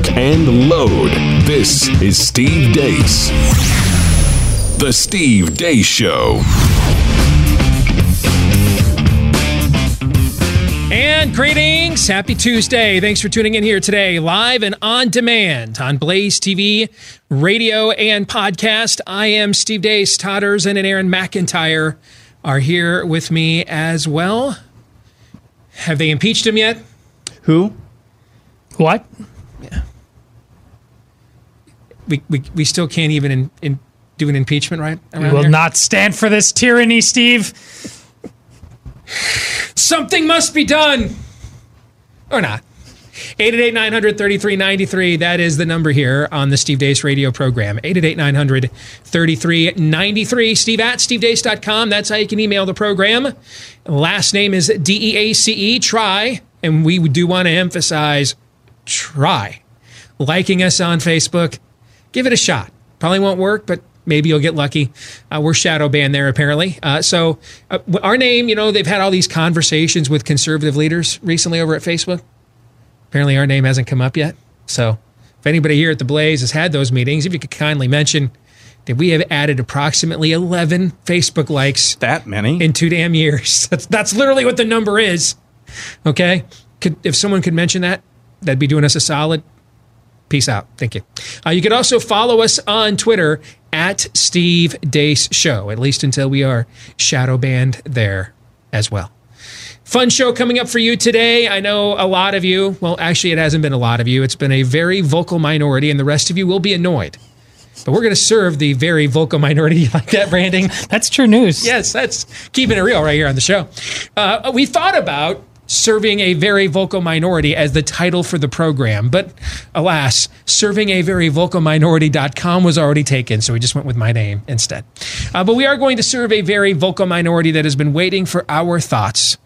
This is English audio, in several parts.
lock, and load. This is Steve Deace. The Steve Deace Show. And greetings. Happy Tuesday. Thanks for tuning in here today, live and on demand on Blaze TV, radio, and podcast. I am Steve Deace. Todd Erzen and Aaron McIntyre are here with me as well. Have they impeached him yet? Who? What? We, we, we still can't even in, in, do an impeachment, right? we will here? not stand for this tyranny, Steve. Something must be done. Or not. 888 900 3393. That is the number here on the Steve Deace radio program. 888 900 3393. Steve at stevedeace.com. That's how you can email the program. Last name is D E A C E, try. And we do want to emphasize try. Liking us on Facebook, give it a shot. Probably won't work, but maybe you'll get lucky. Uh, we're shadow banned there, apparently. Uh, so, uh, our name, you know, they've had all these conversations with conservative leaders recently over at Facebook. Apparently, our name hasn't come up yet. So, if anybody here at the Blaze has had those meetings, if you could kindly mention that we have added approximately 11 Facebook likes That many? in two damn years. That's, that's literally what the number is. Okay? Could, if someone could mention that, that'd be doing us a solid. Peace out. Thank you. Uh, you can also follow us on Twitter at Steve Deace Show, at least until we are shadow banned there as well. Fun show coming up for you today. I know a lot of you, well, actually, it hasn't been a lot of you. It's been a very vocal minority, and the rest of you will be annoyed. But we're going to serve the very vocal minority. Like that branding? That's true news. Yes, that's keeping it real right here on the show. Uh, we thought about serving a very vocal minority as the title for the program, but alas, serving a very vocal minority.com was already taken, so we just went with my name instead. Uh, but we are going to serve a very vocal minority that has been waiting for our thoughts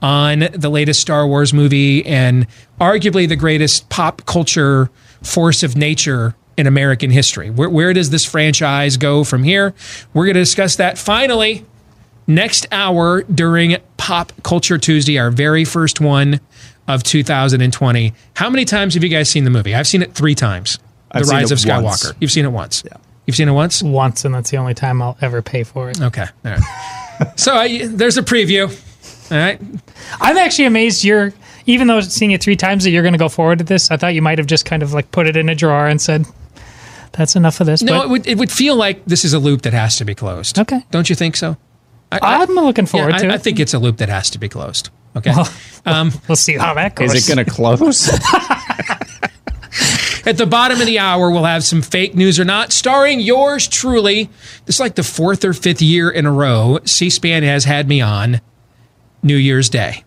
on the latest Star Wars movie and arguably the greatest pop culture force of nature in American history. Where, where does this franchise go from here? We're going to discuss that finally next hour during Pop Culture Tuesday, our very first one of 2020. How many times have you guys seen the movie? I've seen it three times. The I've seen Rise of Skywalker. once. You've seen it once. Yeah. You've seen it once? Once, and that's the only time I'll ever pay for it. Okay. All right. so I, there's a preview. All right. I'm actually amazed you're, even though seeing it three times, that you're going to go forward with this. I thought you might have just kind of like put it in a drawer and said, that's enough of this. No, but it would, it would feel like this is a loop that has to be closed. Okay. Don't you think so? I, I'm looking forward I, to I it. think it's a loop that has to be closed. Okay. Well, we'll see how that goes. Is it going to close? At the bottom of the hour, we'll have some fake news or not, starring yours truly. This is like the fourth or fifth year in a row. C SPAN has had me on New Year's Day.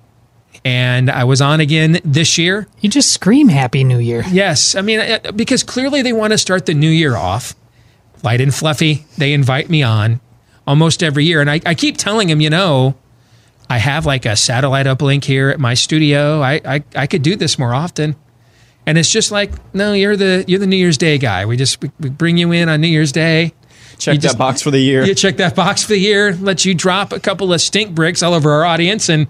And I was on again this year. You just scream Happy New Year. Yes. I mean, uh, because clearly they want to start the new year off light and fluffy. They invite me on almost every year. And I, I keep telling him, you know, I have like a satellite uplink here at my studio. I, I, I could do this more often. And it's just like, no, you're the you're the New Year's Day guy. We just we, we bring you in on New Year's Day. Check You that just- box for the year. You check that box for the year, let you drop a couple of stink bricks all over our audience, and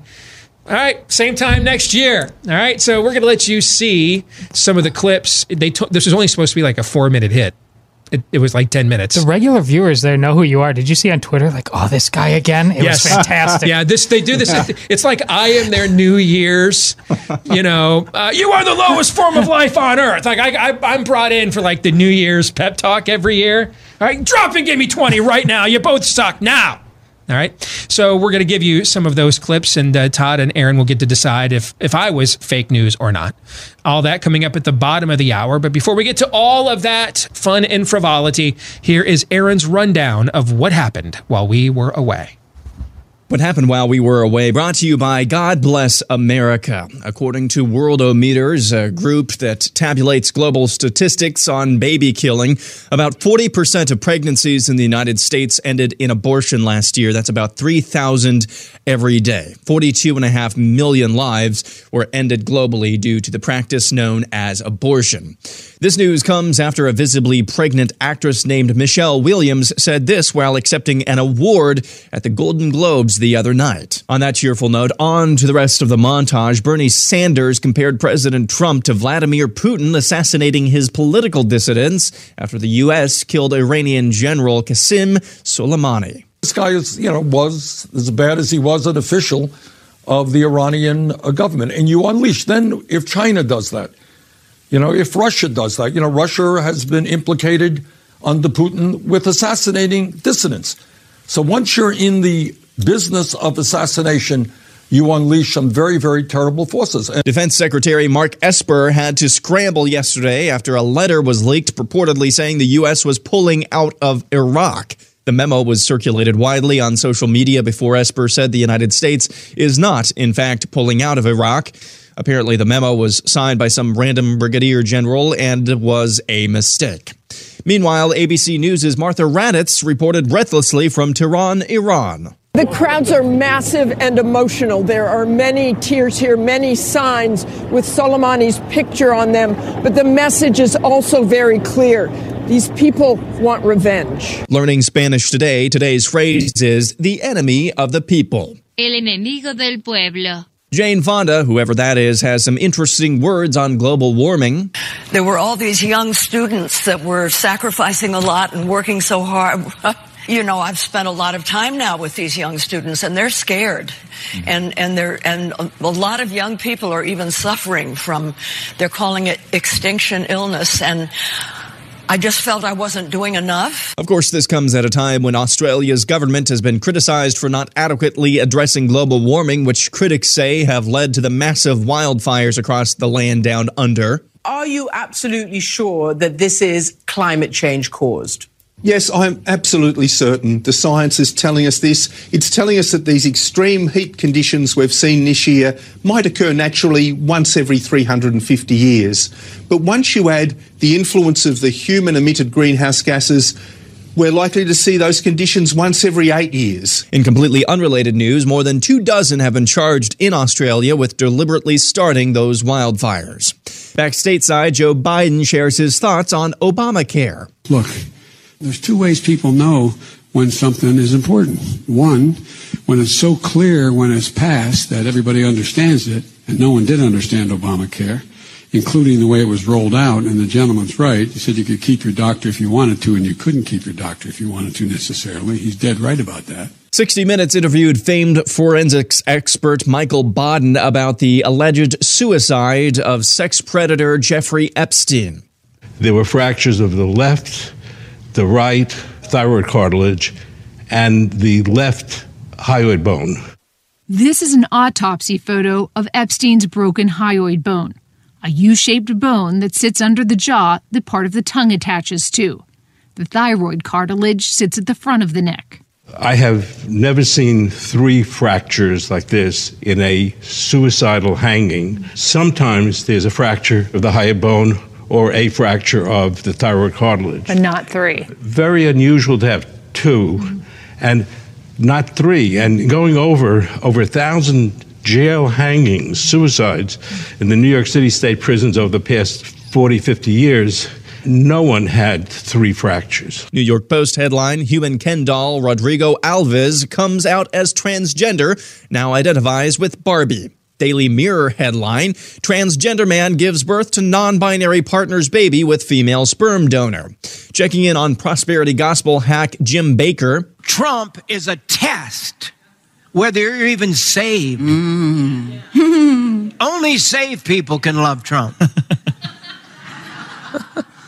all right, same time next year. All right, so we're gonna let you see some of the clips. They took this was only supposed to be like a four minute hit. It, it was like ten minutes. The regular viewers there know who you are. Did you see on Twitter, like, oh, this guy again? It was fantastic. yeah, this they do this. It's like I am their New Year's. You know, uh, you are the lowest form of life on earth. Like I, I, I'm brought in for like the New Year's pep talk every year. All right, drop and give me twenty right now. You both suck now. All right, so we're going to give you some of those clips, and uh, Todd and Aaron will get to decide if if I was fake news or not. All that coming up at the bottom of the hour. But before we get to all of that fun and frivolity, here is Aaron's rundown of what happened while we were away. What happened while we were away brought to you by God Bless America. According to Worldometers, a group that tabulates global statistics on baby killing, about 40% of pregnancies in the United States ended in abortion last year. That's about 3,000 every day. 42.5 million lives were ended globally due to the practice known as abortion. This news comes after a visibly pregnant actress named Michelle Williams said this while accepting an award at the Golden Globes the other night. On that cheerful note, on to the rest of the montage. Bernie Sanders compared President Trump to Vladimir Putin, assassinating his political dissidents after the U.S. killed Iranian General Qasem Soleimani. This guy is, you know, was as bad as he was an official of the Iranian uh, government. And you unleash, then if China does that, you know, if Russia does that, you know, Russia has been implicated under Putin with assassinating dissidents. So once you're in the business of assassination, you unleash some very, very terrible forces. And Defense Secretary Mark Esper had to scramble yesterday after a letter was leaked purportedly saying the U.S. was pulling out of Iraq. The memo was circulated widely on social media before Esper said the United States is not, in fact, pulling out of Iraq. Apparently, the memo was signed by some random brigadier general and was a mistake. Meanwhile, ABC News' Martha Raddatz reported breathlessly from Tehran, Iran. The crowds are massive and emotional. There are many tears here, many signs with Soleimani's picture on them, but the message is also very clear. These people want revenge. Learning Spanish today, today's phrase is the enemy of the people. El enemigo del pueblo. Jane Fonda, whoever that is, has some interesting words on global warming. There were all these young students that were sacrificing a lot and working so hard. you know, I've spent a lot of time now with these young students and they're scared. Mm-hmm. And, and they're, and a lot of young people are even suffering from, they're calling it extinction illness. And I just felt I wasn't doing enough. Of course, this comes at a time when Australia's government has been criticized for not adequately addressing global warming, which critics say have led to the massive wildfires across the land down under. Are you absolutely sure that this is climate change caused? Yes, I'm absolutely certain. The science is telling us this. It's telling us that these extreme heat conditions we've seen this year might occur naturally once every 350 years. But once you add the influence of the human emitted greenhouse gases, we're likely to see those conditions once every eight years. In completely unrelated news, more than two dozen have been charged in Australia with deliberately starting those wildfires. Back stateside, Joe Biden shares his thoughts on Obamacare. Look, there's two ways people know when something is important. One, when it's so clear when it's passed that everybody understands it, and no one did understand Obamacare, including the way it was rolled out. And the gentleman's right. He said you could keep your doctor if you wanted to, and you couldn't keep your doctor if you wanted to necessarily. He's dead right about that. 60 Minutes interviewed famed forensics expert Michael Baden about the alleged suicide of sex predator Jeffrey Epstein. There were fractures of the left, the right thyroid cartilage, and the left hyoid bone. This is an autopsy photo of Epstein's broken hyoid bone, a U shaped bone that sits under the jaw that part of the tongue attaches to. The thyroid cartilage sits at the front of the neck. I have never seen three fractures like this in a suicidal hanging. Sometimes there's a fracture of the hyoid bone or a fracture of the thyroid cartilage. But not three. Very unusual to have 2 and not three. And going over over a thousand jail hangings, suicides in the New York City state prisons over the past 40, 50 years, no one had three fractures. New York Post headline Human Ken doll Rodrigo Alves comes out as transgender, now identifies with Barbie. Daily Mirror headline Transgender man gives birth to non binary partner's baby with female sperm donor. Checking in on prosperity gospel hack Jim Bakker. Trump is a test whether you're even saved. Mm. Only saved people can love Trump.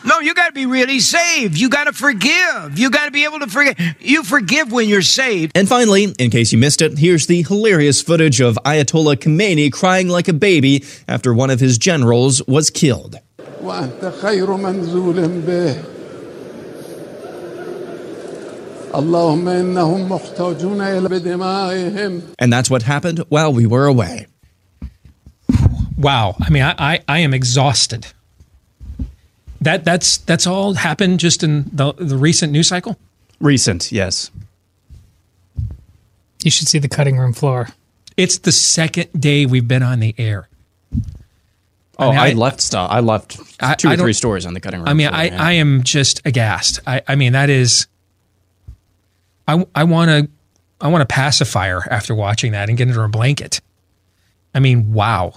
No, you got to be really saved. You got to forgive. You got to be able to forgive. You forgive when you're saved. And finally, in case you missed it, here's the hilarious footage of Ayatollah Khomeini crying like a baby after one of his generals was killed. And that's what happened while we were away. Wow. I mean, I, I, I am exhausted. That that's that's all happened just in the the recent news cycle. Recent, yes. You should see the cutting room floor. It's the second day we've been on the air. Oh, mean, I, I- left stuff. I left I- two I or three stories on the cutting room. I mean, floor, I, yeah. I am just aghast. I, I mean, that is. I I want to I want a pacifier after watching that and get under a blanket. I mean, wow.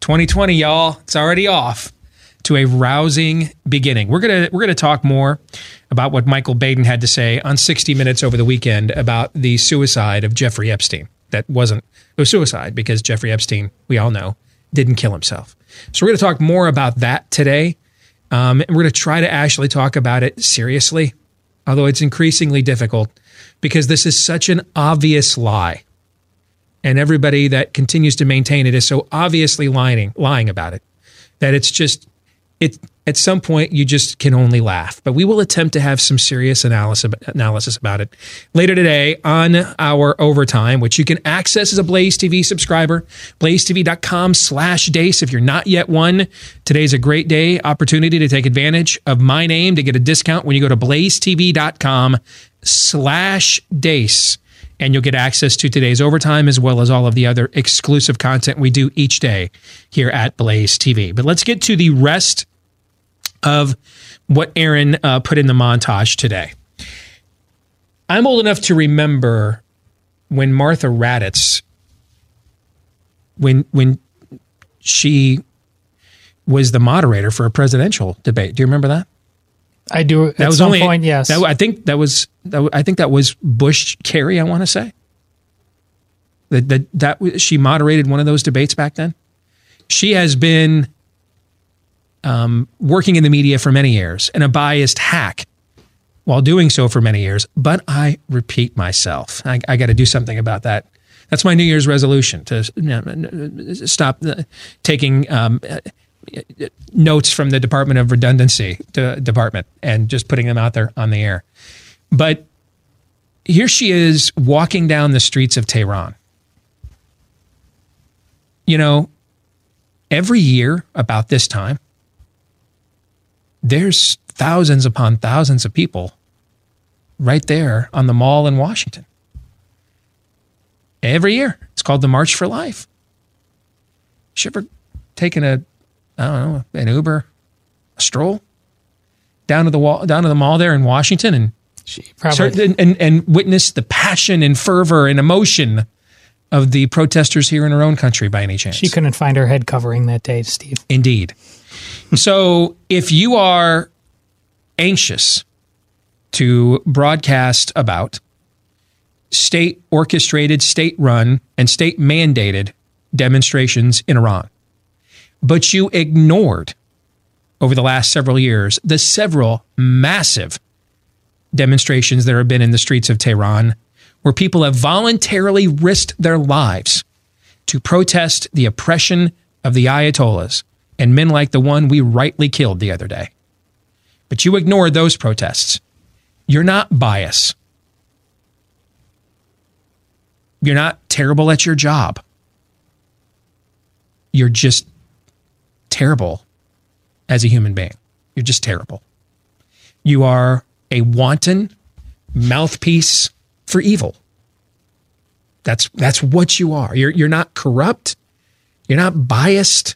2020, y'all, it's already off to a rousing beginning. We're gonna we're gonna talk more about what Michael Baden had to say on 60 Minutes over the weekend about the suicide of Jeffrey Epstein. That wasn't it was suicide because Jeffrey Epstein, we all know, didn't kill himself. So we're gonna talk more about that today. Um, and we're gonna try to actually talk about it seriously, although it's increasingly difficult because this is such an obvious lie. And everybody that continues to maintain it is so obviously lying lying about it that it's just it at some point you just can only laugh. But we will attempt to have some serious analysis analysis about it later today on our overtime, which you can access as a Blaze TV subscriber. BlazeTV.com slash Deace. If you're not yet one, today's a great day opportunity to take advantage of my name to get a discount when you go to BlazeTV.com slash Deace. And you'll get access to today's overtime as well as all of the other exclusive content we do each day here at Blaze TV. But let's get to the rest of what Aaron uh, put in the montage today. I'm old enough to remember when Martha Raddatz, when when she was the moderator for a presidential debate. Do you remember that? I do. At That was some only point, yes. that- I think that was that, I think that was Bush Kerry. I want to say that that that she moderated one of those debates back then. She has been um, working in the media for many years and a biased hack while doing so for many years. But I repeat myself. I, I got to do something about that. That's my New Year's resolution to you know, stop uh, taking um, uh, notes from the Department of Redundancy de- department and just putting them out there on the air. But here she is walking down the streets of Tehran. You know, every year about this time, there's thousands upon thousands of people right there on the mall in Washington. Every year. It's called the March for Life. You ever taken a, I don't know, an Uber, a stroll down to the wall, down to the mall there in Washington and probably- start- and, and, and witness the passion and fervor and emotion of the protesters here in our own country by any chance? She couldn't find her head covering that day, Steve. Indeed. so if you are anxious to broadcast about state orchestrated, state run, and state mandated demonstrations in Iran, but you ignored over the last several years the several massive demonstrations that have been in the streets of Tehran where people have voluntarily risked their lives to protest the oppression of the Ayatollahs and men like the one we rightly killed the other day. But you ignored those protests. You're not biased. You're not terrible at your job. You're just terrible as a human being. You're just terrible. You are a wanton mouthpiece for evil. That's that's what you are. You're you're not corrupt. You're not biased.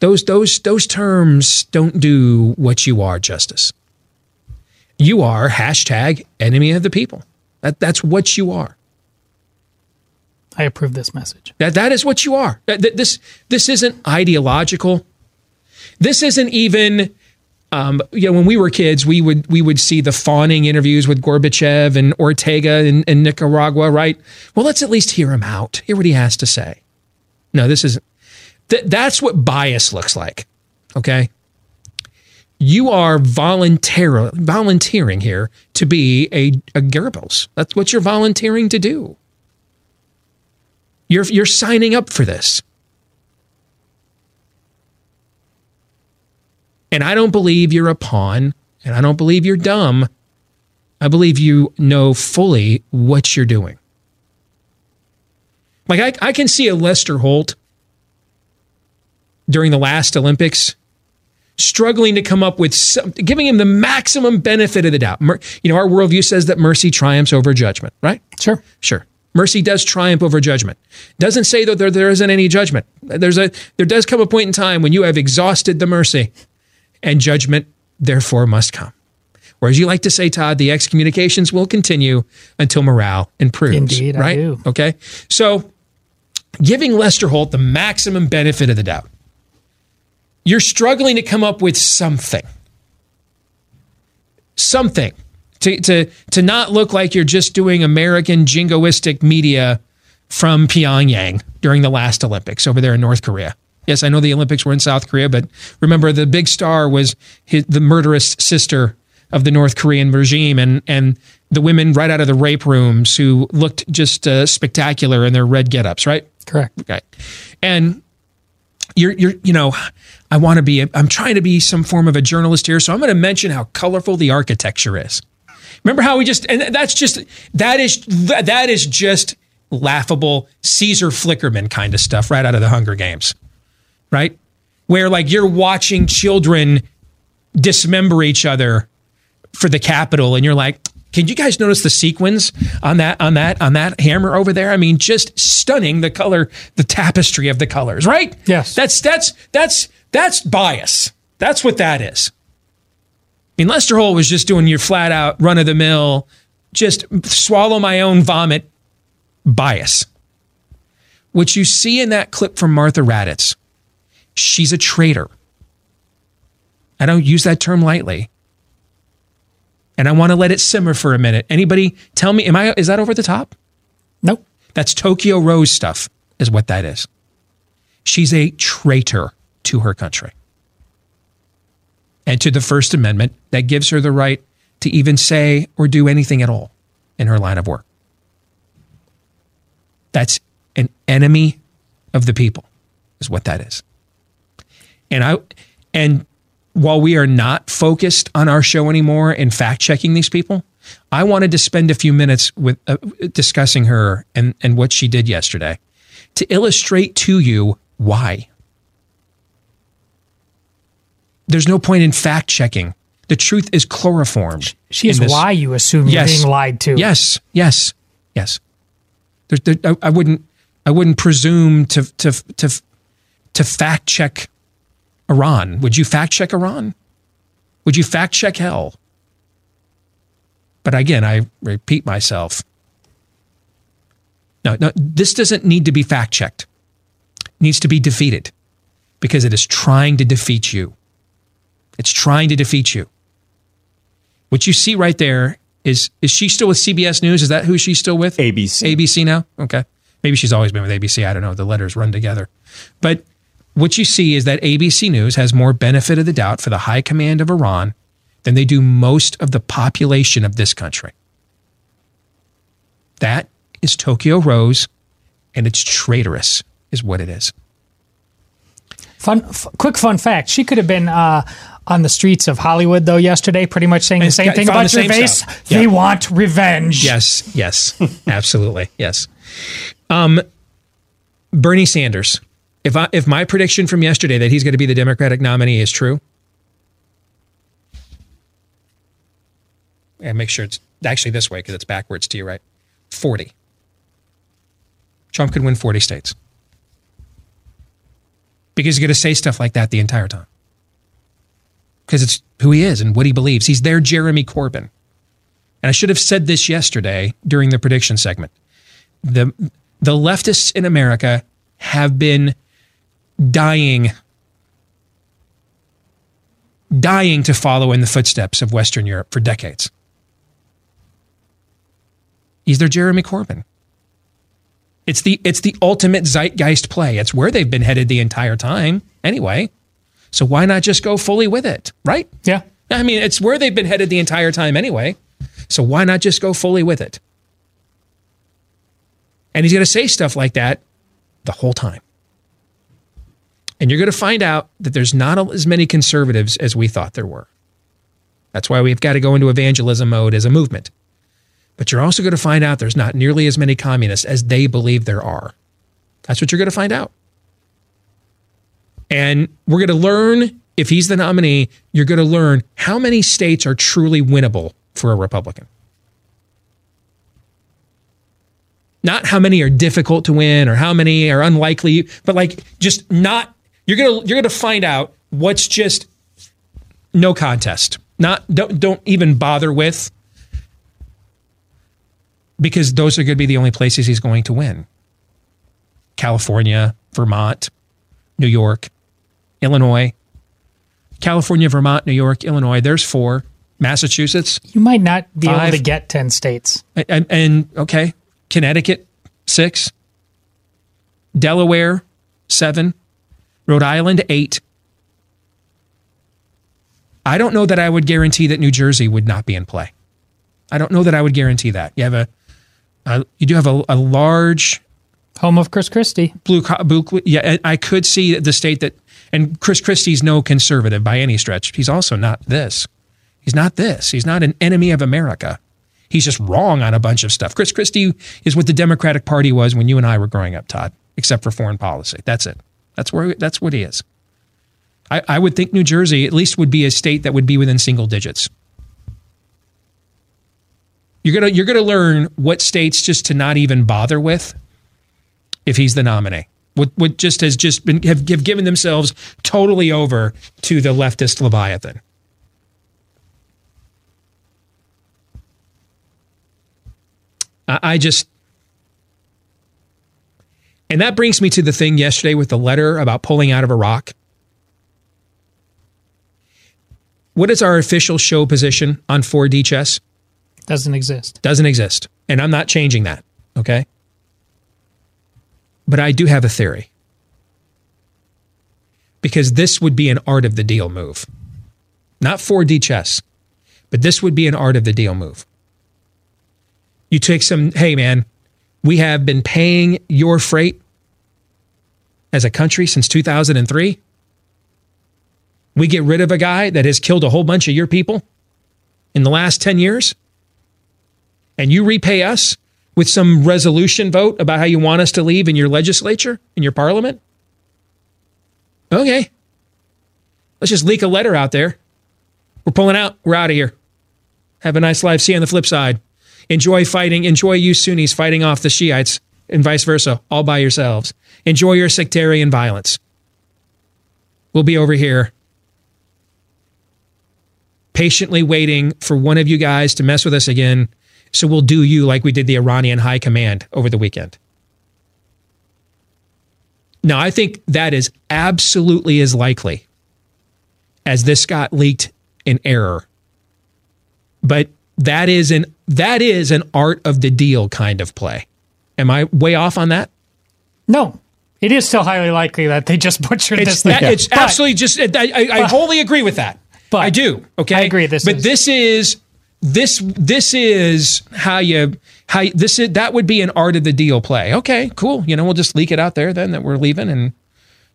Those those those terms don't do what you are justice. You are hashtag enemy of the people. That that's what you are. I approve this message. That that is what you are. This this isn't ideological. This isn't even um, you know when we were kids we would we would see the fawning interviews with Gorbachev and Ortega in, in Nicaragua, right? Well, let's at least hear him out. Hear what he has to say. No, this isn't. Th- that's what bias looks like. Okay. You are voluntarily volunteering here to be a, a Goebbels. That's what you're volunteering to do. You're you're signing up for this. And I don't believe you're a pawn, and I don't believe you're dumb. I believe you know fully what you're doing. Like I, I can see a Lester Holt during the last Olympics struggling to come up with some, giving him the maximum benefit of the doubt. Mer, you know, our worldview says that mercy triumphs over judgment, right? Sure. Sure. Mercy does triumph over judgment. Doesn't say that there, there isn't any judgment. There's a there does come a point in time when you have exhausted the mercy and judgment therefore must come. Or as you like to say, Todd, the excommunications will continue until morale improves. Indeed, I right? do. Okay. So giving Lester Holt the maximum benefit of the doubt. You're struggling to come up with something. Something to, to, to not look like you're just doing American jingoistic media from Pyongyang during the last Olympics over there in North Korea. Yes, I know the Olympics were in South Korea, but remember the big star was his, the murderous sister of the North Korean regime and, and the women right out of the rape rooms who looked just uh, spectacular in their red get-ups, right? Correct. Okay. And you're you're you know, I want to be I'm trying to be some form of a journalist here, so I'm going to mention how colorful the architecture is. Remember how we just and that's just that is that is just laughable Caesar Flickerman kind of stuff right out of the Hunger Games. Right? Where like you're watching children dismember each other for the capital, and you're like, can you guys notice the sequins on that on that on that hammer over there? I mean, just stunning the color, the tapestry of the colors, right? Yes. That's that's that's that's bias. That's what that is. I mean, Lester Holt was just doing your flat out run of the mill, just swallow my own vomit bias. What you see in that clip from Martha Raddatz, she's a traitor. I don't use that term lightly. And I want to let it simmer for a minute. Anybody tell me, am I is that over the top? Nope. That's Tokyo Rose stuff, is what that is. She's a traitor to her country and to the First Amendment that gives her the right to even say or do anything at all in her line of work. That's an enemy of the people, is what that is. And I and while we are not focused on our show anymore and fact checking these people, I wanted to spend a few minutes with uh, discussing her and and what she did yesterday to illustrate to you why. There's no point in fact checking. The truth is chloroformed. She is why you assume you're being lied to. Yes, yes, yes. There, there, I, I wouldn't. I wouldn't presume to to to to fact check Iran. Would you fact check Iran? Would you fact check hell? But again, I repeat myself. No, no, this doesn't need to be fact checked. It needs to be defeated because it is trying to defeat you. It's trying to defeat you. What you see right there is is she still with CBS News? Is that who she's still with? ABC. ABC now? Okay. Maybe she's always been with ABC. I don't know. The letters run together. But what you see is that ABC News has more benefit of the doubt for the high command of Iran than they do most of the population of this country. That is Tokyo Rose, and it's traitorous, is what it is. Fun, f- quick fun fact: she could have been uh, on the streets of Hollywood though yesterday, pretty much saying the same thing about Gervais. stuff. They want revenge. Yes, yes, absolutely, yes. Um, Bernie Sanders. If I, if my prediction from yesterday that he's going to be the Democratic nominee is true, and make sure it's actually this way because it's backwards to you, right? Forty. Trump could win forty states because he's going to say stuff like that the entire time because it's who he is and what he believes. He's their Jeremy Corbyn. And I should have said this yesterday during the prediction segment. The the leftists in America have been dying dying to follow in the footsteps of Western Europe for decades. He's their Jeremy Corbyn. It's the it's the ultimate zeitgeist play. It's where they've been headed the entire time anyway. So why not just go fully with it, right? Yeah. I mean, it's where they've been headed the entire time anyway. So why not just go fully with it? And he's going to say stuff like that the whole time. And you're going to find out that there's not as many conservatives as we thought there were. That's why we've got to go into evangelism mode as a movement. But you're also going to find out there's not nearly as many communists as they believe there are. That's what you're going to find out. And we're going to learn if he's the nominee, you're going to learn how many states are truly winnable for a Republican. Not how many are difficult to win or how many are unlikely, but like just not you're going to you're going to find out what's just no contest Not don't don't even bother with because those are going to be the only places he's going to win. California, Vermont, New York, Illinois. California, Vermont, New York, Illinois. There's four. Massachusetts. You might not be Five. able to get 10 states. And, and okay, Connecticut, six. Delaware, seven. Rhode Island, eight. I don't know that I would guarantee that New Jersey would not be in play. I don't know that I would guarantee that. You have a, a you do have a, a large home of Chris Christie. Blue, blue, yeah. I could see the state that, and Chris Christie's no conservative by any stretch. He's also not this. He's not this. He's not an enemy of America. He's just wrong on a bunch of stuff. Chris Christie is what the Democratic Party was when you and I were growing up, Todd, except for foreign policy. That's it. That's where that's what he is. I, I would think New Jersey at least would be a state that would be within single digits. You're gonna you're gonna learn what states just to not even bother with if he's the nominee. What what just has just been have, have given themselves totally over to the leftist leviathan. I, I just and that brings me to the thing yesterday with the letter about pulling out of Iraq. What is our official show position on 4D chess? Doesn't exist. Doesn't exist. And I'm not changing that. Okay. But I do have a theory. Because this would be an art of the deal move. Not 4D chess, but this would be an art of the deal move. You take some, hey man, we have been paying your freight as a country since 2003. We get rid of a guy that has killed a whole bunch of your people in the last 10 years. And you repay us with some resolution vote about how you want us to leave in your legislature, in your parliament? Okay. Let's just leak a letter out there. We're pulling out. We're out of here. Have a nice life. See you on the flip side. Enjoy fighting. Enjoy you Sunnis fighting off the Shiites and vice versa, all by yourselves. Enjoy your sectarian violence. We'll be over here patiently waiting for one of you guys to mess with us again. So we'll do you like we did the Iranian high command over the weekend. Now, I think that is absolutely as likely as this got leaked in error. But that is an that is an art of the deal kind of play. Am I way off on that? No. It is still highly likely that they just butchered It's, this thing. that, it's But- absolutely just. I, I, I wholly agree with that. But I do. Okay, I agree. This but is- this is this this is how you how you- this is that would be an art of the deal play. Okay, cool. You know, we'll just leak it out there then that we're leaving, and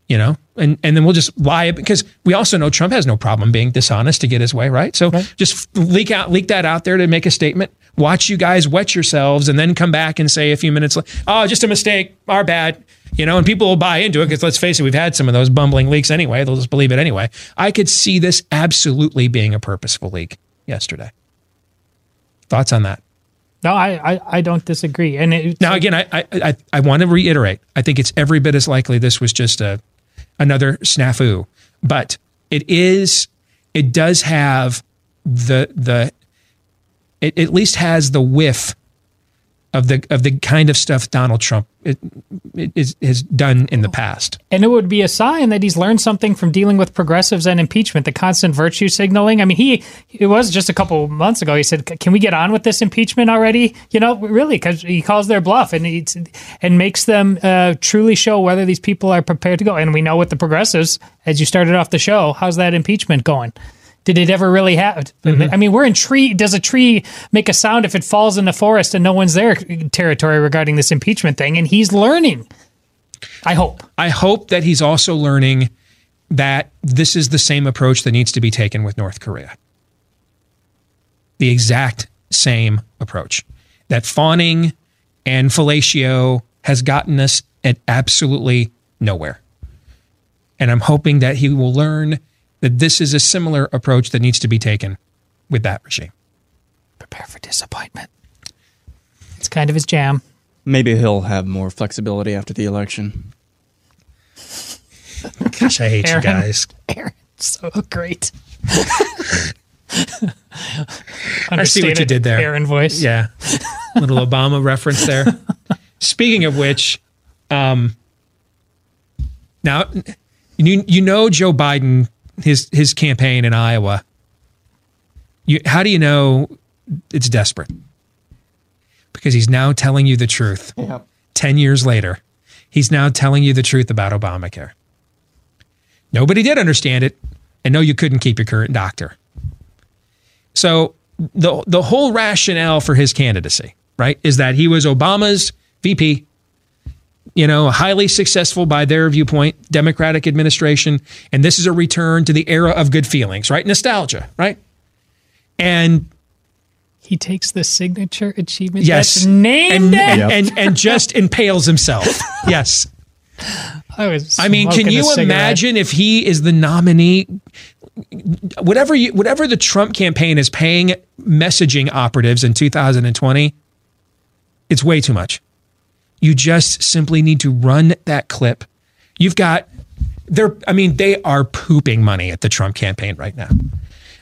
you know, and and then we'll just lie because we also know Trump has no problem being dishonest to get his way, right? So just leak out leak that out there to make a statement. Watch you guys wet yourselves, and then come back and say a few minutes, later, "Oh, just a mistake. Our bad." You know, and people will buy into it because let's face it, we've had some of those bumbling leaks anyway. They'll just believe it anyway. I could see this absolutely being a purposeful leak yesterday. Thoughts on that? No, I, I, I don't disagree. And it, Now, again, I, I, I, I want to reiterate. I think it's every bit as likely this was just a another snafu, but it is. It does have the the. It at least has the whiff of the of the kind of stuff Donald Trump it, it is, has done in the past. And it would be a sign that he's learned something from dealing with progressives and impeachment, the constant virtue signaling. I mean, he it was just a couple months ago. He said, "Can we get on with this impeachment already?" You know, really, because he calls their bluff and he and makes them uh, truly show whether these people are prepared to go. And we know with the progressives, as you started off the show, how's that impeachment going? Did it ever really happen? Mm-hmm. I mean, we're in tree. Does a tree make a sound if it falls in the forest and no one's there territory regarding this impeachment thing? And he's learning. I hope. I hope that he's also learning that this is the same approach that needs to be taken with North Korea. The exact same approach. That fawning and fellatio has gotten us at absolutely nowhere. And I'm hoping that he will learn that this is a similar approach that needs to be taken with that regime. Prepare for disappointment. It's kind of his jam. Maybe he'll have more flexibility after the election. Gosh, I hate Aaron. you guys. Aaron, so great. I see what you did there. Aaron voice. Yeah. Little Obama reference there. Speaking of which, um, now you you know Joe Biden his his campaign in Iowa. You, how do you know it's desperate? Because he's now telling you the truth. Yep. 10 years later, he's now telling you the truth about Obamacare. Nobody did understand it, and no, you couldn't keep your current doctor. So the the whole rationale for his candidacy, right, is that he was Obama's VP, you know, highly successful by their viewpoint, Democratic administration, and this is a return to the era of good feelings, right? Nostalgia, right? And He takes the signature achievement. yes, That's named and, it. and, and and just impales himself. Yes. I was. I mean, can you imagine if he is the nominee? Whatever you, whatever the Trump campaign is paying messaging operatives in 2020, it's way too much. You just simply need to run that clip. You've got they're I mean, they are pooping money at the Trump campaign right now.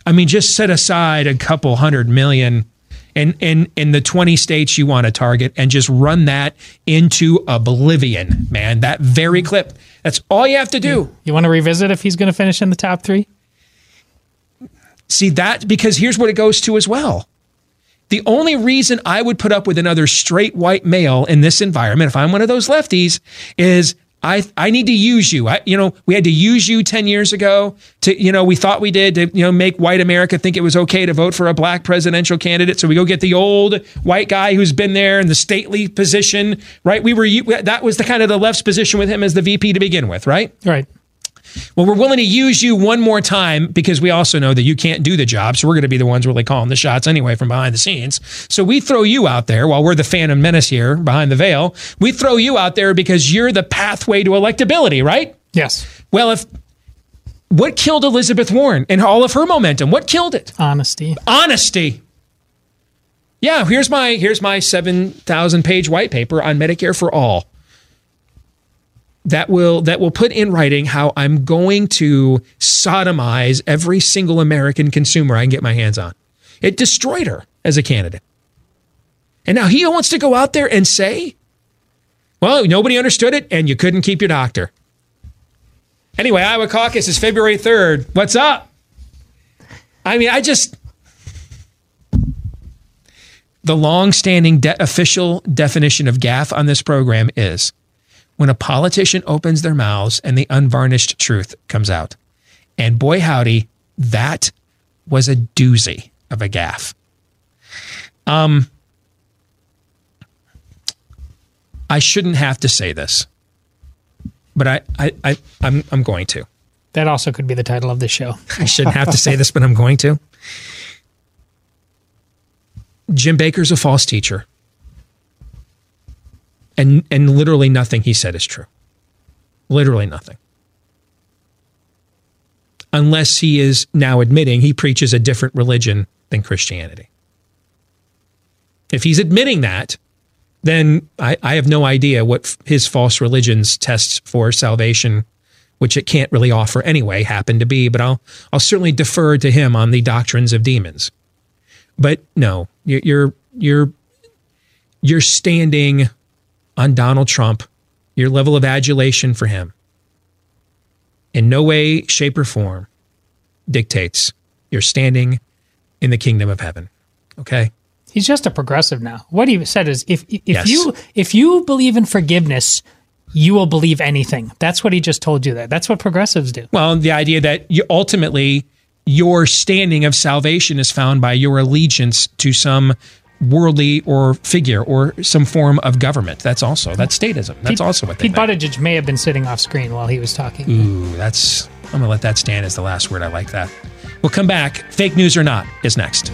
I mean, just set aside a couple hundred million in in in the 20 states you want to target and just run that into oblivion, man. That very clip. That's all you have to do. You want to revisit if he's going to finish in the top three? See that because here's what it goes to as well. The only reason I would put up with another straight white male in this environment, if I'm one of those lefties, is I I need to use you. I, you know, we had to use you ten years ago to you know we thought we did to you know make white America think it was okay to vote for a black presidential candidate. So we go get the old white guy who's been there in the stately position, right? We were that was the kind of the left's position with him as the VP to begin with, right? Right. Well, we're willing to use you one more time because we also know that you can't do the job. So we're going to be the ones really calling the shots anyway from behind the scenes. So we throw you out there while we're the Phantom Menace here behind the veil. We throw you out there because you're the pathway to electability, right? Yes. Well, if what killed Elizabeth Warren and all of her momentum? What killed it? Honesty. Honesty. Yeah, here's my here's my 7,000 page white paper on Medicare for all that will that will put in writing how I'm going to sodomize every single American consumer I can get my hands on. It destroyed her as a candidate. And now he wants to go out there and say, well, nobody understood it and you couldn't keep your doctor. Anyway, Iowa caucus is February 3rd. What's up? I mean, I just the long-standing de- official definition of gaffe on this program is when a politician opens their mouths and the unvarnished truth comes out. And boy, howdy, that was a doozy of a gaffe. Um, I shouldn't have to say this, but I, I, I I'm, I'm going to. That also could be the title of the show. I shouldn't have to say this, but I'm going to. Jim Bakker's a false teacher and and literally nothing he said is true. Literally nothing. Unless he is now admitting he preaches a different religion than Christianity. If he's admitting that, then I, I have no idea what his false religions tests for salvation, which it can't really offer anyway, happen to be. But I'll I'll certainly defer to him on the doctrines of demons. But no, you're you're, you're standing on Donald Trump, your level of adulation for him, in no way, shape, or form dictates you're standing in the kingdom of heaven. Okay? He's just a progressive now. What he said is if if Yes. you if you believe in forgiveness, you will believe anything. That's what he just told you there. That's what progressives do. Well, the idea that you ultimately your standing of salvation is found by your allegiance to some worldly or figure or some form of government. That's also that's statism. That's Pete- also what they Pete Buttigieg may have been sitting off screen while he was talking. Ooh, that's I'm gonna let that stand as the last word. I like that. We'll come back. Fake news or not is next.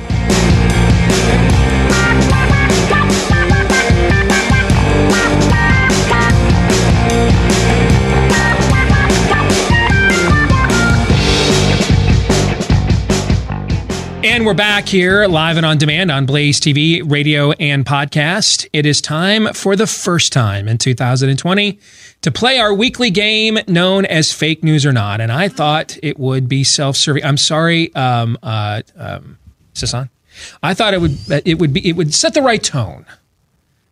And we're back here live and on demand on Blaze TV, radio, and podcast. It is time for the first time in 2020 to play our weekly game known as Fake News or Not. And I thought it would be self serving. I'm sorry, um, uh, um, Sasan. I thought it would it would be it would set the right tone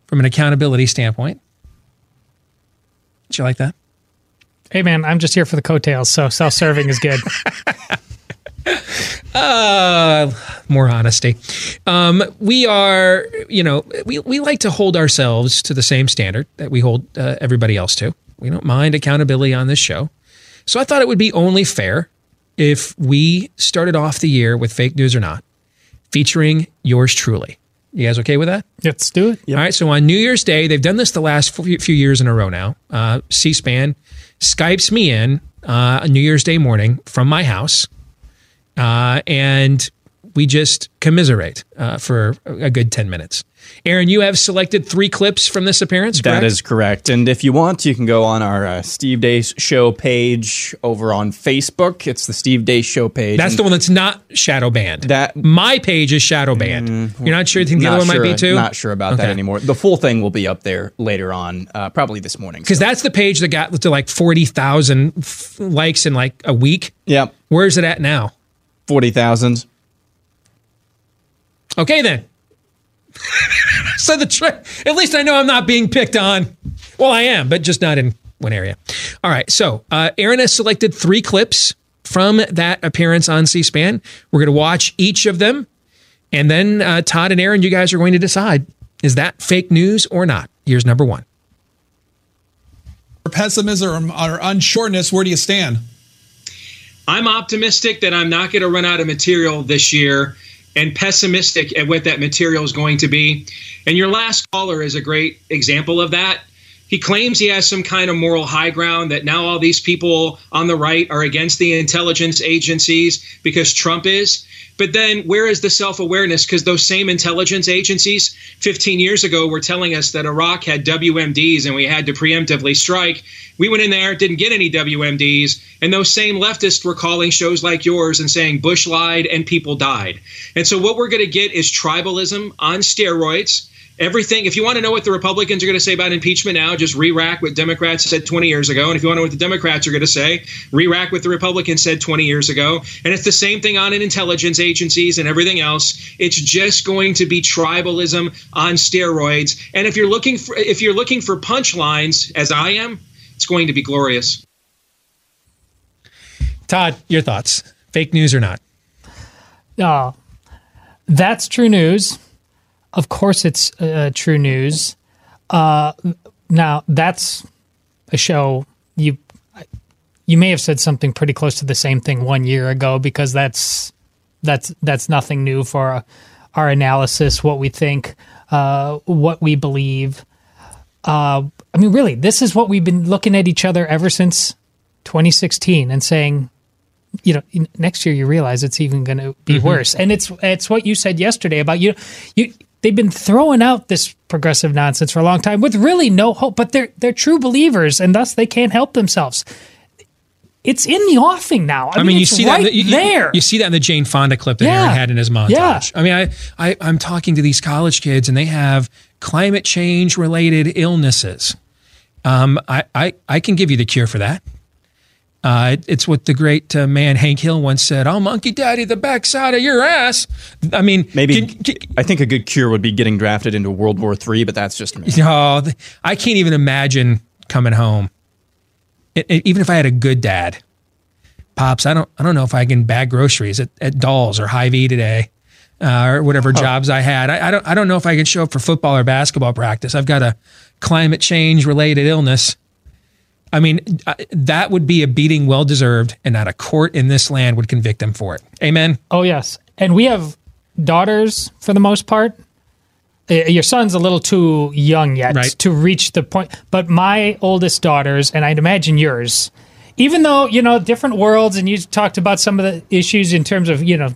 from an accountability standpoint. Did you like that? Hey man, I'm just here for the coattails, so self-serving is good. Uh, more honesty. Um, we are, you know, we, we like to hold ourselves to the same standard that we hold uh, everybody else to. We don't mind accountability on this show. So I thought it would be only fair if we started off the year with fake news or not, featuring yours truly. You guys okay with that? Let's do it. All right. So on New Year's Day, they've done this the last few years in a row now. Uh, C-SPAN Skypes me in uh, New Year's Day morning from my house, uh, and we just commiserate uh, for a good ten minutes. Aaron, you have selected three clips from this appearance. That correct? is correct. And if you want, you can go on our uh, Steve Deace Show page over on Facebook. It's the Steve Deace Show page. That's And the one that's not shadow banned. That my page is shadow banned. You're not sure you think the other one sure, might be too? I'm not sure about that anymore. The full thing will be up there later on, uh, probably this morning. Because that's the page that got to like forty thousand f- likes in like a week. Yep. Where's it at now? Forty thousand. Okay then. so the tr- at least I know I'm not being picked on. Well, I am, but just not in one area. All right. So uh, Aaron has selected three clips from that appearance on C-SPAN. We're going to watch each of them, and then uh, Todd and Aaron, you guys are going to decide is that fake news or not. Here's number one. Or pessimism or unsureness, where do you stand? I'm optimistic that I'm not going to run out of material this year and pessimistic at what that material is going to be. And your last caller is a great example of that. He claims he has some kind of moral high ground that now all these people on the right are against the intelligence agencies because Trump is. But then where is the self awareness? Because those same intelligence agencies 15 years ago were telling us that Iraq had WMDs and we had to preemptively strike. We went in there, didn't get any WMDs, and those same leftists were calling shows like yours and saying Bush lied and people died. And so what we're going to get is tribalism on steroids. Everything, if you want to know what the Republicans are going to say about impeachment now, just re rack what Democrats said 20 years ago. And if you want to know what the Democrats are going to say, re rack what the Republicans said 20 years ago. And it's the same thing on in intelligence agencies and everything else. It's just going to be tribalism on steroids. And if you're looking for if you're looking for punchlines, as I am, it's going to be glorious. Todd, your thoughts? Fake news or not? Oh, that's true news. Of course, it's uh, true news. Uh, now, that's a show you you may have said something pretty close to the same thing one year ago because that's that's that's nothing new for our analysis, what we think, uh, what we believe. Uh, I mean, really, this is what we've been looking at each other ever since 2016 and saying, you know, next year you realize it's even going to be Mhm. worse. And it's it's what you said yesterday about you you they've been throwing out this progressive nonsense for a long time with really no hope, but they're they're true believers and thus they can't help themselves. It's in the offing now. I, I, mean, you it's see right that you, you- there. You see that in the Jane Fonda clip that Yeah. Aaron had in his montage. Yeah. I mean, I, I I'm talking to these college kids and they have climate change related illnesses. Um, I, I I can give you the cure for that. Uh, it- it's what the great uh, man Hank Hill once said: "I'll monkey daddy the backside of your ass." I mean, Maybe I think a good cure would be getting drafted into World War III, but that's just me. No, I can't even imagine coming home. It- it- even if I had a good dad, pops, I don't, I don't know if I can bag groceries at, at Dahl's or Hy-Vee today, uh, or whatever jobs I had. I, I don't, I don't know if I can show up for football or basketball practice. I've got a climate change related illness. I mean, uh, that would be a beating well deserved, and not a court in this land would convict him for it. Amen. Oh yes, and we have daughters for the most part. Your son's a little too young yet Right. to reach the point, but my oldest daughters, and I'd imagine yours, even though you know different worlds, and you talked about some of the issues in terms of you know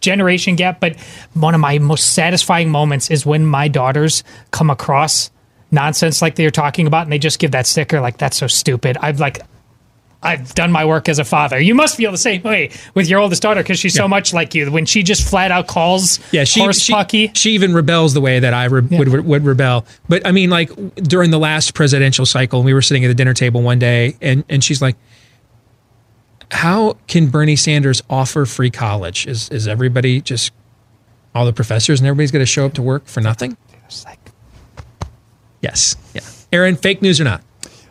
generation gap, but one of my most satisfying moments is when my daughters come across nonsense like they're talking about, and they just give that sticker like that's so stupid. I've like I've done my work as a father. You must feel the same way with your oldest daughter because she's so much like you. When she just flat out calls Yeah, she horse she, pucky. she even rebels the way that I re- would, would rebel. But I mean, like during the last presidential cycle, we were sitting at the dinner table one day, and and she's like, "How can Bernie Sanders offer free college? Is is everybody just all the professors and everybody's going to show up to work for nothing?" Yes, yeah. Aaron, fake news or not?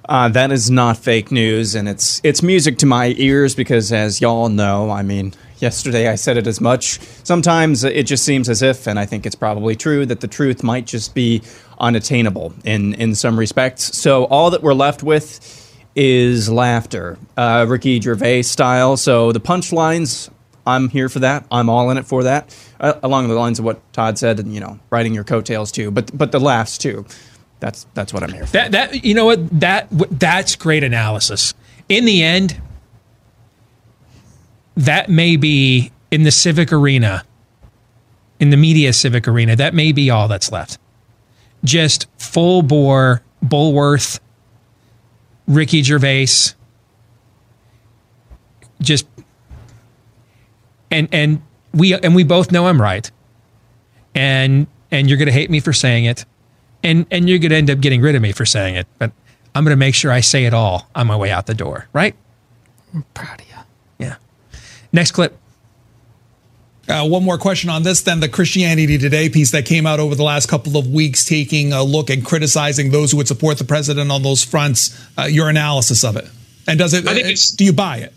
Uh, that is not fake news, and it's it's music to my ears because, as y'all know, I mean, yesterday I said it as much. Sometimes it just seems as if, and I think it's probably true, that the truth might just be unattainable in in some respects. So all that we're left with is laughter, uh, Ricky Gervais style. So the punchlines, I'm here for that. I'm all in it for that, uh, along the lines of what Todd said, and you know, riding your coattails too. But but the laughs too. That's that's what I'm here for. That that you know what that that's great analysis. In the end, that may be in the civic arena, in the media civic arena. That may be all that's left. Just full bore Bulworth, Ricky Gervais, just and and we and we both know I'm right, and and you're gonna hate me for saying it and and you're going to end up getting rid of me for saying it, but I'm going to make sure I say it all on my way out the door, right? I'm proud of you. Yeah. Next clip. Uh, one more question on this then the Christianity Today piece that came out over the last couple of weeks, taking a look and criticizing those who would support the president on those fronts. Uh, your analysis of it, and does it? I think uh, it's- do you buy it?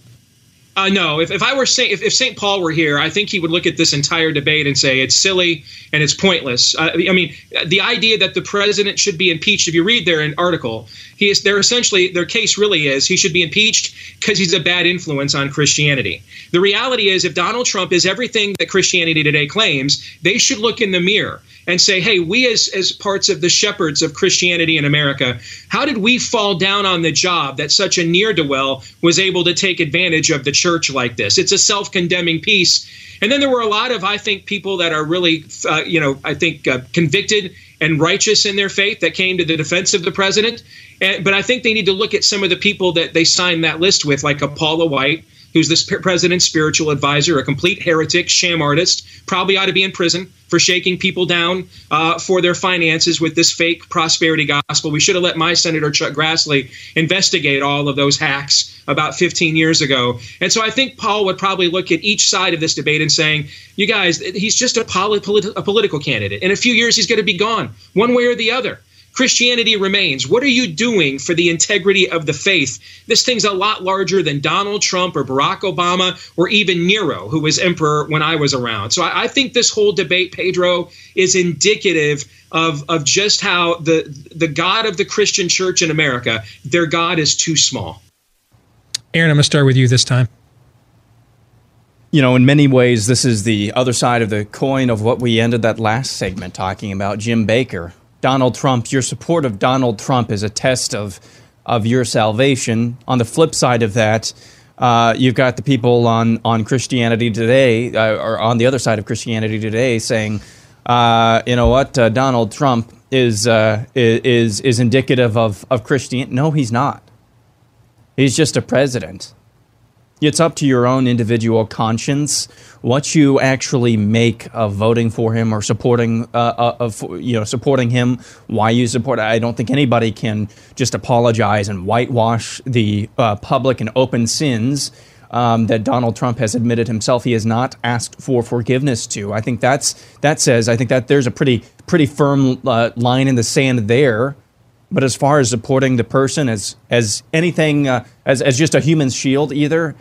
Uh, no, if, if I were Saint, if, if St. Paul were here, I think he would look at this entire debate and say it's silly and it's pointless. Uh, I mean, the idea that the president should be impeached. If you read their article, he is. They're essentially their case really is he should be impeached because he's a bad influence on Christianity. The reality is, if Donald Trump is everything that Christianity today claims, they should look in the mirror and say, hey, we as, as parts of the shepherds of Christianity in America, how did we fall down on the job that such a near do well was able to take advantage of the church like this? It's a self condemning piece. And then there were a lot of, I think, people that are really, uh, you know, I think uh, convicted and righteous in their faith that came to the defense of the president. And, but I think they need to look at some of the people that they signed that list with, like a Paula White, who's this president's spiritual advisor, a complete heretic, sham artist, probably ought to be in prison for shaking people down uh, for their finances with this fake prosperity gospel. We should have let my Senator Chuck Grassley investigate all of those hacks about 15 years ago. And so I think Paul would probably look at each side of this debate and saying, you guys, he's just a, poli- politi- a political candidate. In a few years, he's going to be gone, one way or the other. Christianity remains. What are you doing for the integrity of the faith? This thing's a lot larger than Donald Trump or Barack Obama or even Nero, who was emperor when I was around. So I, I think this whole debate, Pedro, is indicative of, of just how the the God of the Christian church in America, their God is too small. Aaron, I'm going to start with you this time. you know, in many ways, this is the other side of the coin of what we ended that last segment talking about Jim Bakker. Donald Trump, your support of Donald Trump is a test of, of your salvation. On the flip side of that, uh, you've got the people on, on Christianity Today, uh, or on the other side of Christianity Today, saying, uh, you know what, uh, Donald Trump is, uh, is, is indicative of, of Christian. No, he's not. He's just a president. It's up to your own individual conscience what you actually make of voting for him or supporting, uh, uh, of, you know, supporting him. Why you support? I don't think anybody can just apologize and whitewash the uh, public and open sins um, that Donald Trump has admitted himself he has not asked for forgiveness to. I think that's that says. I think that there's a pretty pretty firm uh, line in the sand there. But as far as supporting the person as as anything uh, as as just a human shield, either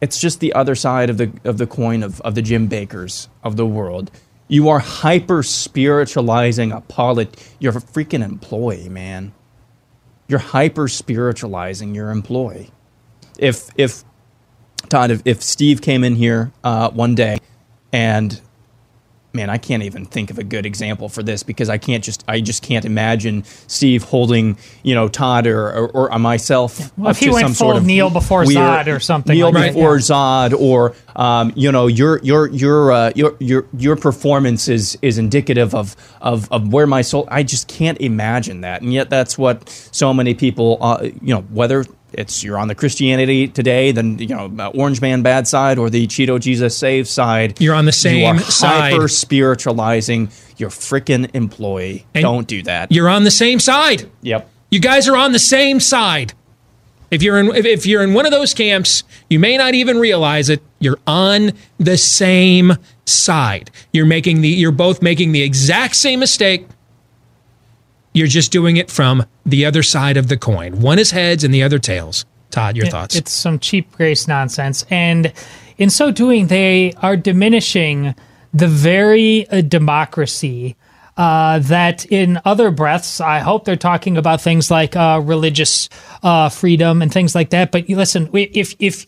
it's just the other side of the of the coin of, of the Jim Bakkers of the world. You are hyper spiritualizing a polit. You're a freaking employee, man. You're hyper spiritualizing your employee. If if Todd, if, if Steve came in here uh, one day and man, I can't even think of a good example for this because I can't just I just can't imagine Steve holding you know Todd or or, or myself. Well, up if he to went some full sort of Kneel before Zod or something Kneel like that, before yeah. Zod, or um, you know your your your uh, your your your performance is is indicative of of of where my soul. I just can't imagine that, and yet that's what so many people uh, you know whether It's you're on the Christianity today, then you know uh, Orange Man bad side or the Cheeto Jesus save side. You're on the same you are side. Hyper spiritualizing your freaking employee. And Don't do that. You're on the same side. Yep. You guys are on the same side. If you're in if you're in one of those camps, you may not even realize it. You're on the same side. You're making the you're both making the exact same mistake. You're just doing it from the other side of the coin. One is heads and the other tails. Todd, your It- thoughts? It's some cheap grace nonsense. And in so doing, they are diminishing the very uh, democracy uh, that in other breaths, I hope they're talking about things like uh, religious uh, freedom and things like that. But you listen, we, if, if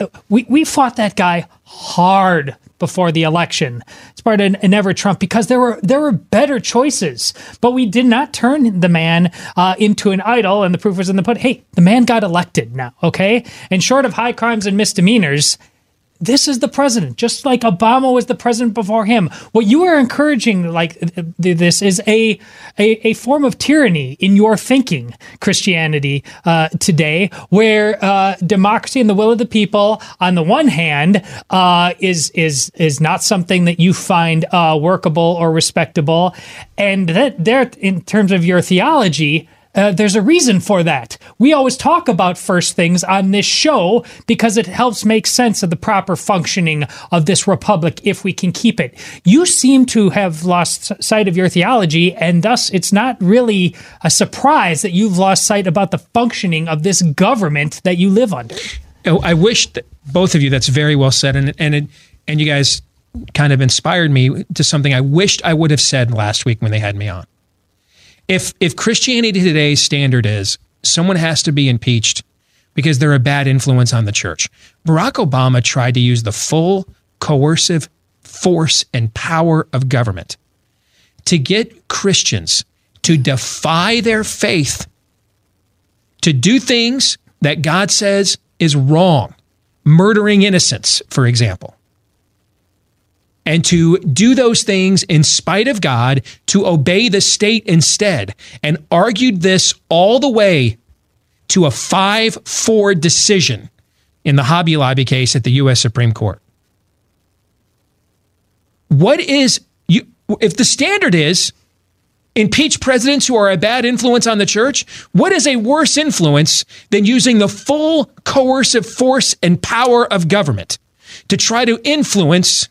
uh, we, we fought that guy hard before the election. It's part of never Trump because there were there were better choices, but we did not turn the man uh, into an idol. And the proof was in the pudding. Hey, the man got elected now, okay? And short of high crimes and misdemeanors. This is the president, just like Obama was the president before him. What you are encouraging, like this, is a a, a form of tyranny in your thinking, Christianity uh, today, where uh, democracy and the will of the people, on the one hand, uh, is is is not something that you find uh, workable or respectable, and that there, in terms of your theology, uh, there's a reason for that. We always talk about first things on this show because it helps make sense of the proper functioning of this republic if we can keep it. You seem to have lost sight of your theology, and thus it's not really a surprise that you've lost sight about the functioning of this government that you live under. Oh, I wish that both of you. That's very well said, and and it, and you guys kind of inspired me to something I wished I would have said last week when they had me on. If if Christianity today's standard is someone has to be impeached because they're a bad influence on the church, Barack Obama tried to use the full coercive force and power of government to get Christians to defy their faith, to do things that God says is wrong, murdering innocents, for example and to do those things in spite of God, to obey the state instead, and argued this all the way to a 5 4 decision in the Hobby Lobby case at the U.S. Supreme Court. What is, you, if the standard is impeach presidents who are a bad influence on the church, what is a worse influence than using the full coercive force and power of government to try to influence?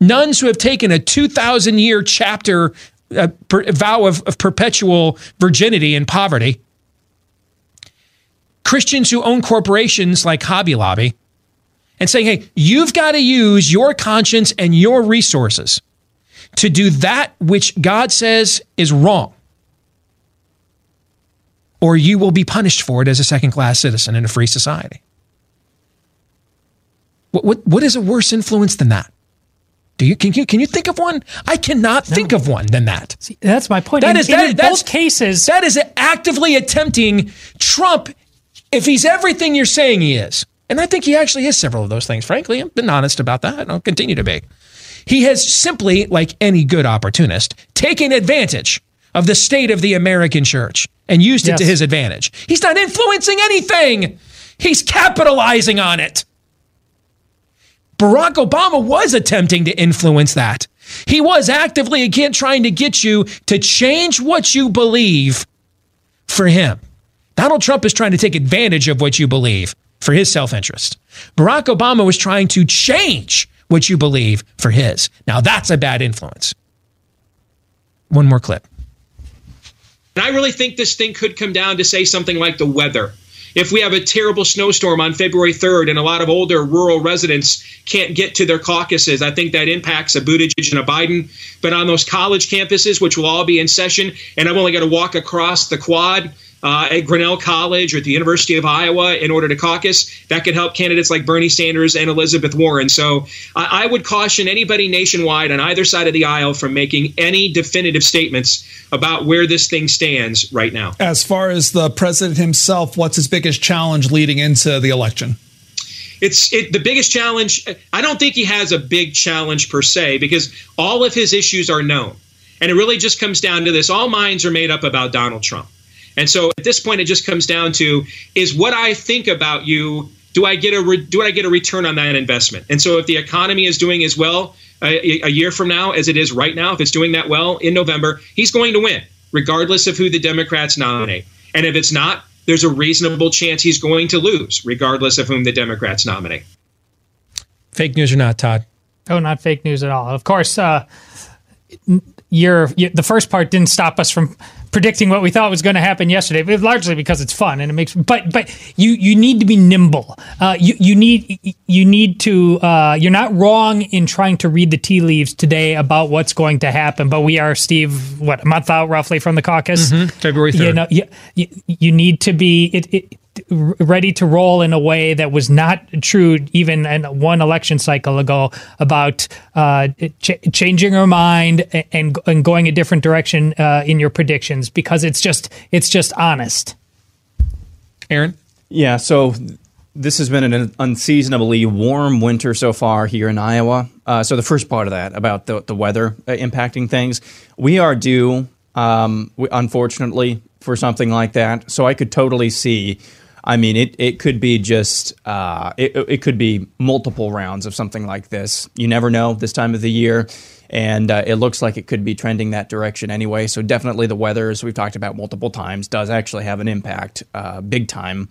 Nuns who have taken a 2,000 year chapter uh, per, vow of, of perpetual virginity and poverty, Christians who own corporations like Hobby Lobby, and saying, hey, you've got to use your conscience and your resources to do that which God says is wrong, or you will be punished for it as a second class citizen in a free society. What, what, what is a worse influence than that? Do you can you can you think of one? I cannot think of one than that. See, that's my point. That In- is in that, that's both cases. That is actively attempting Trump. If he's everything you're saying he is, and I think he actually is several of those things. Frankly, I've been honest about that, and I'll continue to be. He has simply, like any good opportunist, taken advantage of the state of the American church and used it to his advantage. He's not influencing anything. He's capitalizing on it. Barack Obama was attempting to influence that. He was actively again trying to get you to change what you believe for him. Donald Trump is trying to take advantage of what you believe for his self interest. Barack Obama was trying to change what you believe for his. Now that's a bad influence. One more clip. And I really think this thing could come down to say something like the weather. If we have a terrible snowstorm on February 3rd and a lot of older rural residents can't get to their caucuses, I think that impacts a Buttigieg and a Biden. But on those college campuses, which will all be in session, and I've only got to walk across the quad uh, at Grinnell College or at the University of Iowa in order to caucus, that could help candidates like Bernie Sanders and Elizabeth Warren. So I, I would caution anybody nationwide on either side of the aisle from making any definitive statements about where this thing stands right now. As far as the president himself, what's his biggest challenge leading into the election? it's it, the biggest challenge. I don't think he has a big challenge per se because all of his issues are known, and it really just comes down to this: all minds are made up about Donald Trump. And so at this point, it just comes down to is what I think about you. Do I get a re- do I get a return on that investment? And so if the economy is doing as well a, a year from now as it is right now, if it's doing that well in November, he's going to win, regardless of who the Democrats nominate. And if it's not, there's a reasonable chance he's going to lose, regardless of whom the Democrats nominate. Fake news or not, Todd? Oh, not fake news at all. Of course, uh, your, your the first part didn't stop us from predicting what we thought was going to happen yesterday, but largely because it's fun and it makes. But but you you need to be nimble. Uh, you you need you need to. Uh, you're not wrong in trying to read the tea leaves today about what's going to happen. But we are, Steve, what a month out roughly from the caucus, Mhm, February You know, you, you, you need to be it, it, ready to roll in a way that was not true even in one election cycle ago about uh, ch- changing your mind and, and and going a different direction uh, in your predictions because it's just it's just honest. Aaron? Yeah, so this has been an unseasonably warm winter so far here in Iowa. Uh, so the first part of that about the, the weather uh, impacting things, we are due, um, we, unfortunately, for something like that. So I could totally see. I mean, it, it could be just uh, it, it could be multiple rounds of something like this. You never know this time of the year, and uh, it looks like it could be trending that direction anyway. So definitely the weather, as we've talked about multiple times, does actually have an impact, uh, big time,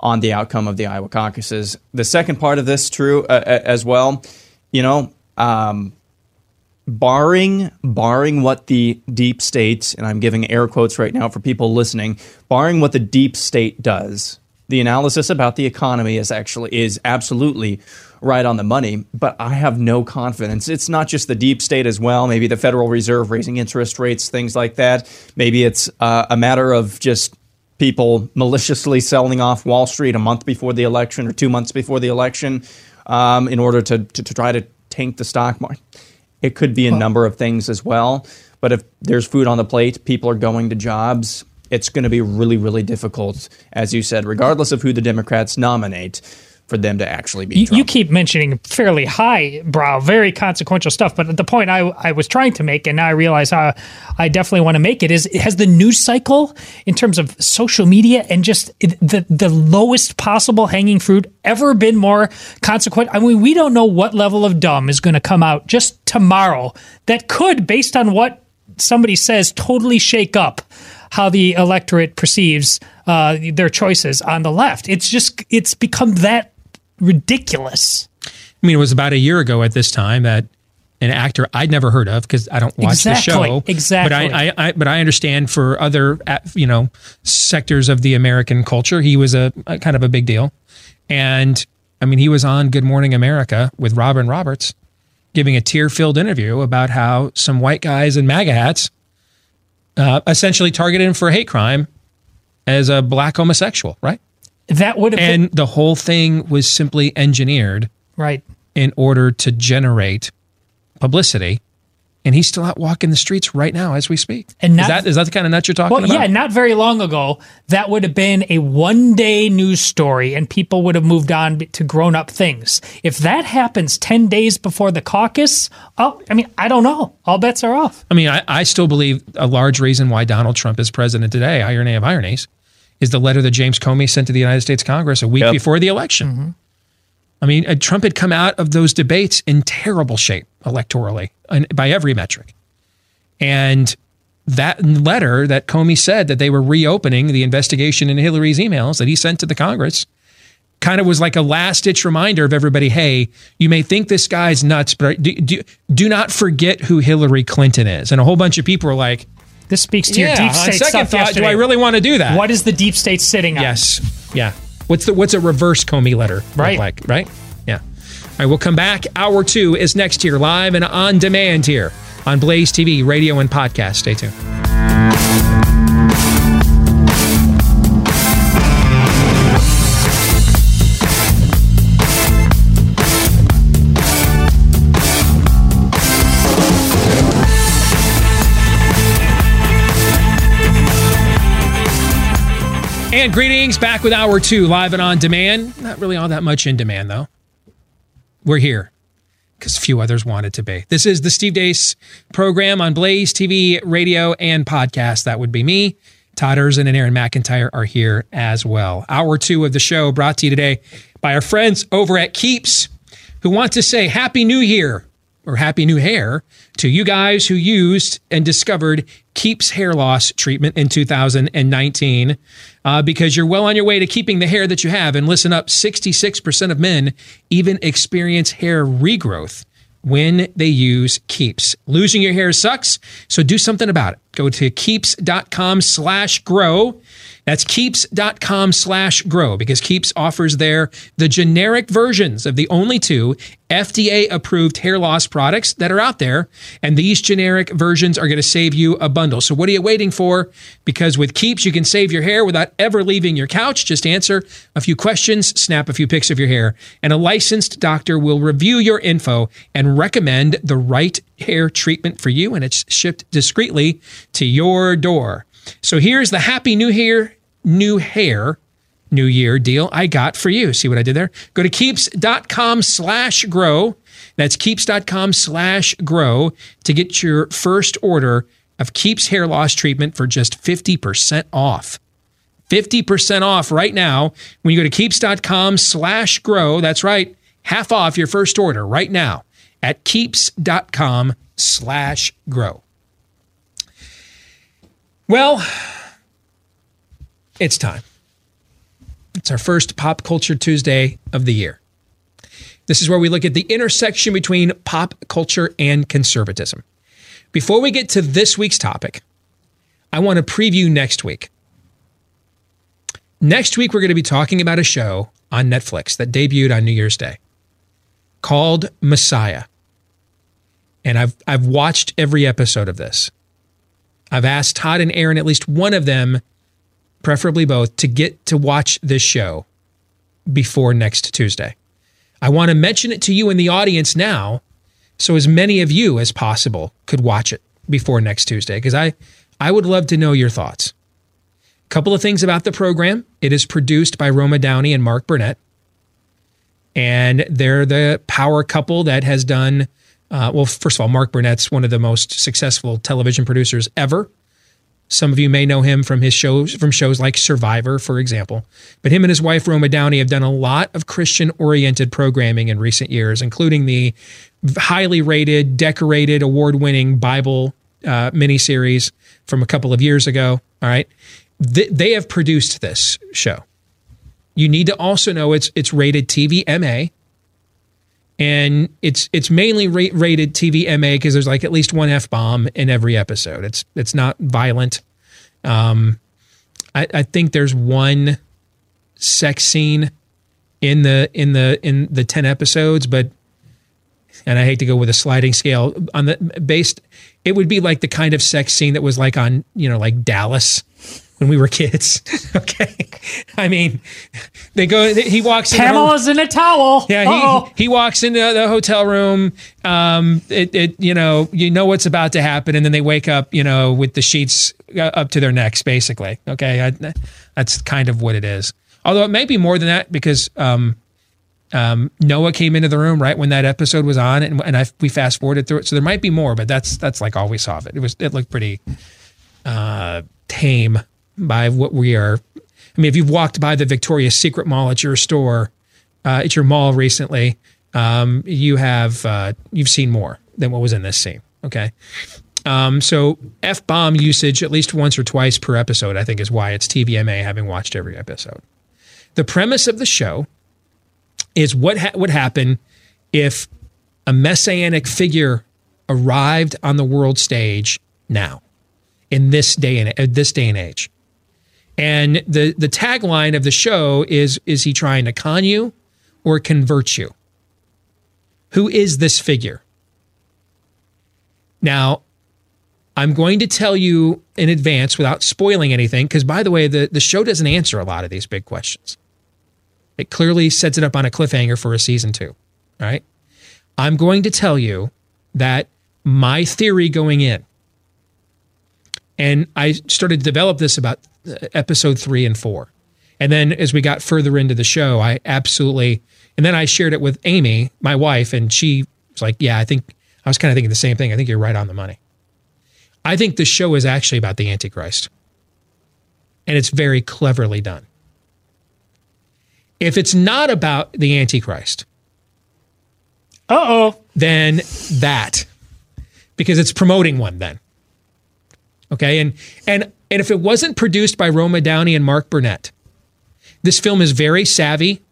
on the outcome of the Iowa caucuses. The second part of this true uh, as well. You know, um, barring barring what the deep state and I'm giving air quotes right now for people listening, barring what the deep state does, the analysis about the economy is actually is absolutely right on the money, but I have no confidence. It's not just the deep state as well, maybe the Federal Reserve raising interest rates, things like that. Maybe it's uh, a matter of just people maliciously selling off Wall Street a month before the election or two months before the election um, in order to, to, to try to tank the stock market. It could be a number of things as well. But if there's food on the plate, people are going to jobs, it's going to be really, really difficult, as you said, regardless of who the Democrats nominate, for them to actually be You, you keep mentioning fairly high brow, very consequential stuff, but the point I, I was trying to make, and now I realize how I definitely want to make it, is has the news cycle in terms of social media and just the the lowest possible hanging fruit ever been more consequent? I mean, we don't know what level of dumb is going to come out just tomorrow that could, based on what somebody says, totally shake up how the electorate perceives uh, their choices on the left. It's just it's become that ridiculous. I mean, it was about a year ago at this time that an actor I'd never heard of because I don't watch Exactly, the show. exactly. But I, I, I, but I understand for other, uh, you know, sectors of the American culture, he was a, a kind of a big deal. And I mean, he was on Good Morning America with Robin Roberts, giving a tear-filled interview about how some white guys in MAGA hats uh, essentially targeted him for hate crime as a black homosexual, right? That would have and the whole thing was simply engineered right in order to generate publicity and he's still out walking the streets right now as we speak And is that is that the kind of nut you're talking Well, about yeah, not very long ago, that would have been a one day news story and people would have moved on to grown up things. If that happens 10 days before the caucus, oh, I mean, I don't know. All bets are off. I mean, I, I still believe a large reason why Donald Trump is president today, irony of ironies, is the letter that James Comey sent to the United States Congress a week before the election. Mm-hmm. I mean, uh, Trump had come out of those debates in terrible shape electorally and by every metric. And that letter that Comey said that they were reopening the investigation into Hillary's emails that he sent to the Congress kind of was like a last ditch reminder of everybody hey, you may think this guy's nuts, but do, do, do not forget who Hillary Clinton is. And a whole bunch of people were like, this speaks to your yeah, deep on state second stuff thought, yesterday. Do I really want to do that? What is the deep state sitting on? Yes. Yeah. What's the what's a reverse Comey letter look Right. like? Right. Yeah. All right. We'll come back. Hour two is next here, live and on demand here on Blaze TV, radio and podcast. Stay tuned. And greetings back with hour two, live and on demand. Not really all that much in demand, though. We're here because a few others wanted to be. This is the Steve Deace program on Blaze TV, radio, and podcast. That would be me. Todd Erzen and Aaron McIntyre are here as well. Hour two of the show brought to you today by our friends over at Keeps who want to say Happy New Year or Happy New Hair to you guys who used and discovered Keeps hair loss treatment in 2019 uh, because you're well on your way to keeping the hair that you have. And listen up 66% of men even experience hair regrowth when they use Keeps. Losing your hair sucks, so do something about it. Go to keeps.com slash grow. That's keeps.com slash grow because Keeps offers there the generic versions of the only two FDA approved hair loss products that are out there. And these generic versions are going to save you a bundle. So what are you waiting for? Because with Keeps, you can save your hair without ever leaving your couch. Just answer a few questions, snap a few pics of your hair, and a licensed doctor will review your info and recommend the right hair treatment for you. And it's shipped discreetly to your door. So here's the Happy New Hair, New Hair, New Year deal I got for you. See what I did there? Go to keeps.com slash grow. That's keeps.com slash grow to get your first order of Keeps hair loss treatment for just 50% off. 50% off right now when you go to keeps.com slash grow. That's right. Half off your first order right now at keeps.com slash grow. Well, it's time. It's our first Pop Culture Tuesday of the year. This is where we look at the intersection between pop culture and conservatism. Before we get to this week's topic, I want to preview next week. Next week, we're going to be talking about a show on Netflix that debuted on New Year's Day called Messiah. And I've, I've watched every episode of this. I've asked Todd and Aaron, at least one of them, preferably both, to get to watch this show before next Tuesday. I want to mention it to you in the audience now so as many of you as possible could watch it before next Tuesday because I, I would love to know your thoughts. A couple of things about the program. It is produced by Roma Downey and Mark Burnett. And they're the power couple that has done uh, well, first of all, Mark Burnett's one of the most successful television producers ever. Some of you may know him from his shows, from shows like Survivor, for example. But him and his wife, Roma Downey, have done a lot of Christian oriented programming in recent years, including the highly rated, decorated, award winning Bible uh, miniseries from a couple of years ago. All right. Th- they have produced this show. You need to also know it's it's rated TVMA, and it's it's mainly ra- rated TVMA because there's like at least one f bomb in every episode. It's it's not violent. Um, I, I think there's one sex scene in the in the in the ten episodes, but and I hate to go with a sliding scale on the based. It would be like the kind of sex scene that was like on you know like Dallas when we were kids. okay, I mean, they go. He walks. Pamela's in, in a towel. Yeah, he he walks into the hotel room. Um, it it you know you know what's about to happen, and then they wake up you know with the sheets uh, up to their necks, basically. Okay, I, that's kind of what it is. Although it may be more than that because um, um, Noah came into the room right when that episode was on, and, and I, we fast forwarded through it, so there might be more, but that's that's like all we saw of it. It was it looked pretty uh, tame by what we are. I mean, if you've walked by the Victoria's Secret Mall at your store, uh, at your mall recently, um, you have uh, you've seen more than what was in this scene. Okay, um, so f bomb usage at least once or twice per episode, I think, is why it's TVMA. Having watched every episode, the premise of the show is what ha- would happen if a messianic figure arrived on the world stage now in this day and uh, this day and age and the the tagline of the show is is he trying to con you or convert you? Who is this figure? Now, I'm going to tell you in advance without spoiling anything, because by the way, the, the show doesn't answer a lot of these big questions. It clearly sets it up on a cliffhanger for a season two. right? I'm going to tell you that my theory going in, and I started to develop this about episode three and four. And then as we got further into the show, I absolutely, and then I shared it with Amy, my wife, and she was like, Yeah, I think, I was kind of thinking the same thing. I think you're right on the money. I think the show is actually about the Antichrist. and it's very cleverly done. If it's not about the Antichrist, uh oh, then that, because it's promoting one then. Okay, and and and if it wasn't produced by Roma Downey and Mark Burnett, this film is very savvy.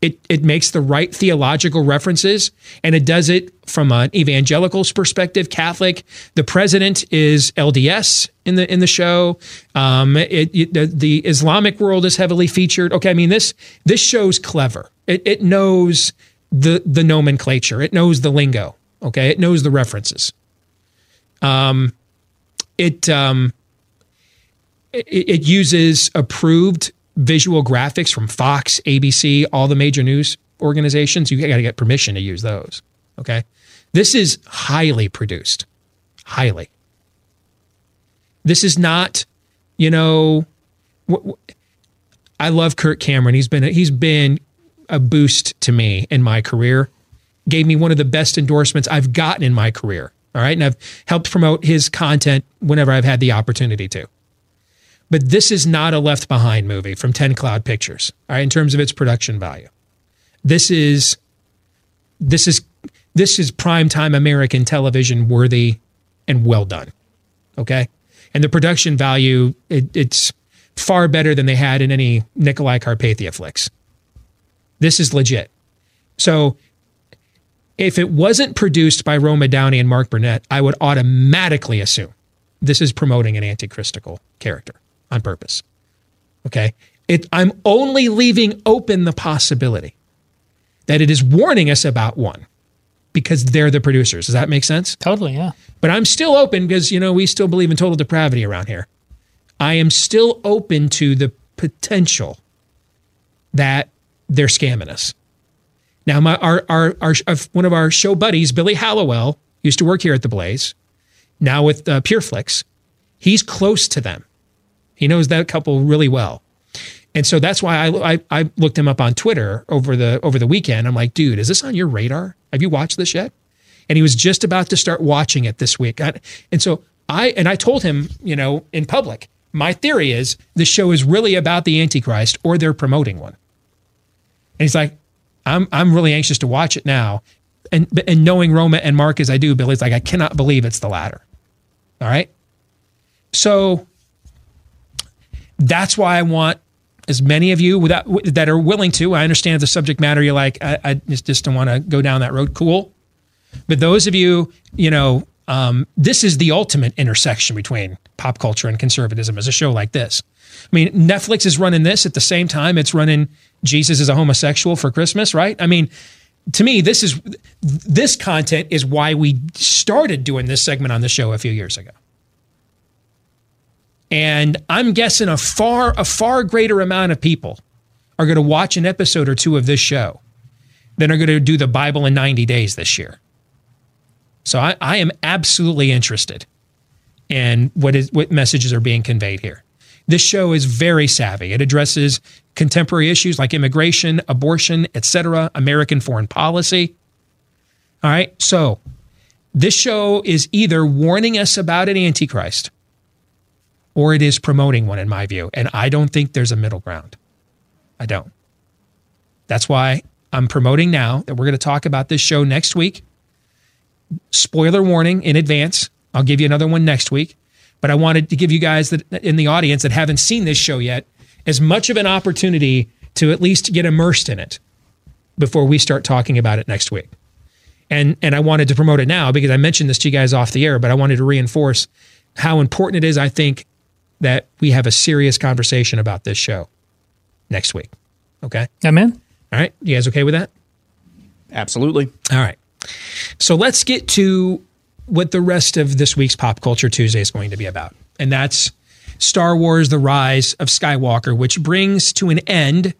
It it makes the right theological references, and it does it from an evangelical's perspective, Catholic. The president is LDS in the in the show. Um, it, it, the, the Islamic world is heavily featured. Okay, I mean this this show's clever. It it knows the the nomenclature. It knows the lingo. Okay, it knows the references. Um, it um, it, it uses approved visual graphics from Fox, ABC, all the major news organizations. You got to get permission to use those. Okay. This is highly produced. Highly. This is not, you know, wh- wh- I love Kirk Cameron. He's been a, he's been a boost to me in my career. Gave me one of the best endorsements I've gotten in my career. All right. And I've helped promote his content whenever I've had the opportunity to. But this is not a left behind movie from 10 Cloud Pictures, all right, in terms of its production value. This is this is this is primetime American television worthy and well done. Okay? And the production value, it, it's far better than they had in any Nicolae Carpathia flicks. This is legit. So if it wasn't produced by Roma Downey and Mark Burnett, I would automatically assume this is promoting an antichristical character on purpose. Okay. It, I'm only leaving open the possibility that it is warning us about one because they're the producers. Does that make sense? Totally, yeah. But I'm still open because, you know, we still believe in total depravity around here. I am still open to the potential that they're scamming us. Now, my our, our, our one of our show buddies, Billy Hallowell, used to work here at the Blaze. Now with uh, PureFlix, he's close to them. He knows that couple really well. And so that's why I, I, I looked him up on Twitter over the over the weekend. I'm like, dude, is this on your radar? Have you watched this yet? And he was just about to start watching it this week. And so I and I told him, you know, in public, my theory is the show is really about the Antichrist or they're promoting one. And he's like, I'm I'm really anxious to watch it now. And and knowing Roma and Mark as I do, Billy's like, I cannot believe it's the latter. All right. So that's why I want as many of you without, that are willing to. I understand the subject matter. You're like, I, I just, just don't want to go down that road. Cool. But those of you, you know, um, this is the ultimate intersection between pop culture and conservatism as a show like this. I mean, Netflix is running this at the same time it's running Jesus is a homosexual for Christmas, right? I mean, to me, this is this content is why we started doing this segment on the show a few years ago. And I'm guessing a far, a far greater amount of people are going to watch an episode or two of this show than are going to do the Bible in 90 days this year. So I, I am absolutely interested in what is what messages are being conveyed here. This show is very savvy. It addresses contemporary issues like immigration, abortion, etc., American foreign policy. All right. So this show is either warning us about an antichrist or it is promoting one, in my view. And I don't think there's a middle ground. I don't. That's why I'm promoting now that we're going to talk about this show next week. Spoiler warning in advance. I'll give you another one next week. But I wanted to give you guys that in the audience that haven't seen this show yet as much of an opportunity to at least get immersed in it before we start talking about it next week. And and I wanted to promote it now because I mentioned this to you guys off the air, but I wanted to reinforce how important it is I think that we have a serious conversation about this show next week. Okay. Amen. All right. You guys okay with that? Absolutely. All right. So let's get to what the rest of this week's Pop Culture Tuesday is going to be about. And that's Star Wars The Rise of Skywalker, which brings to an end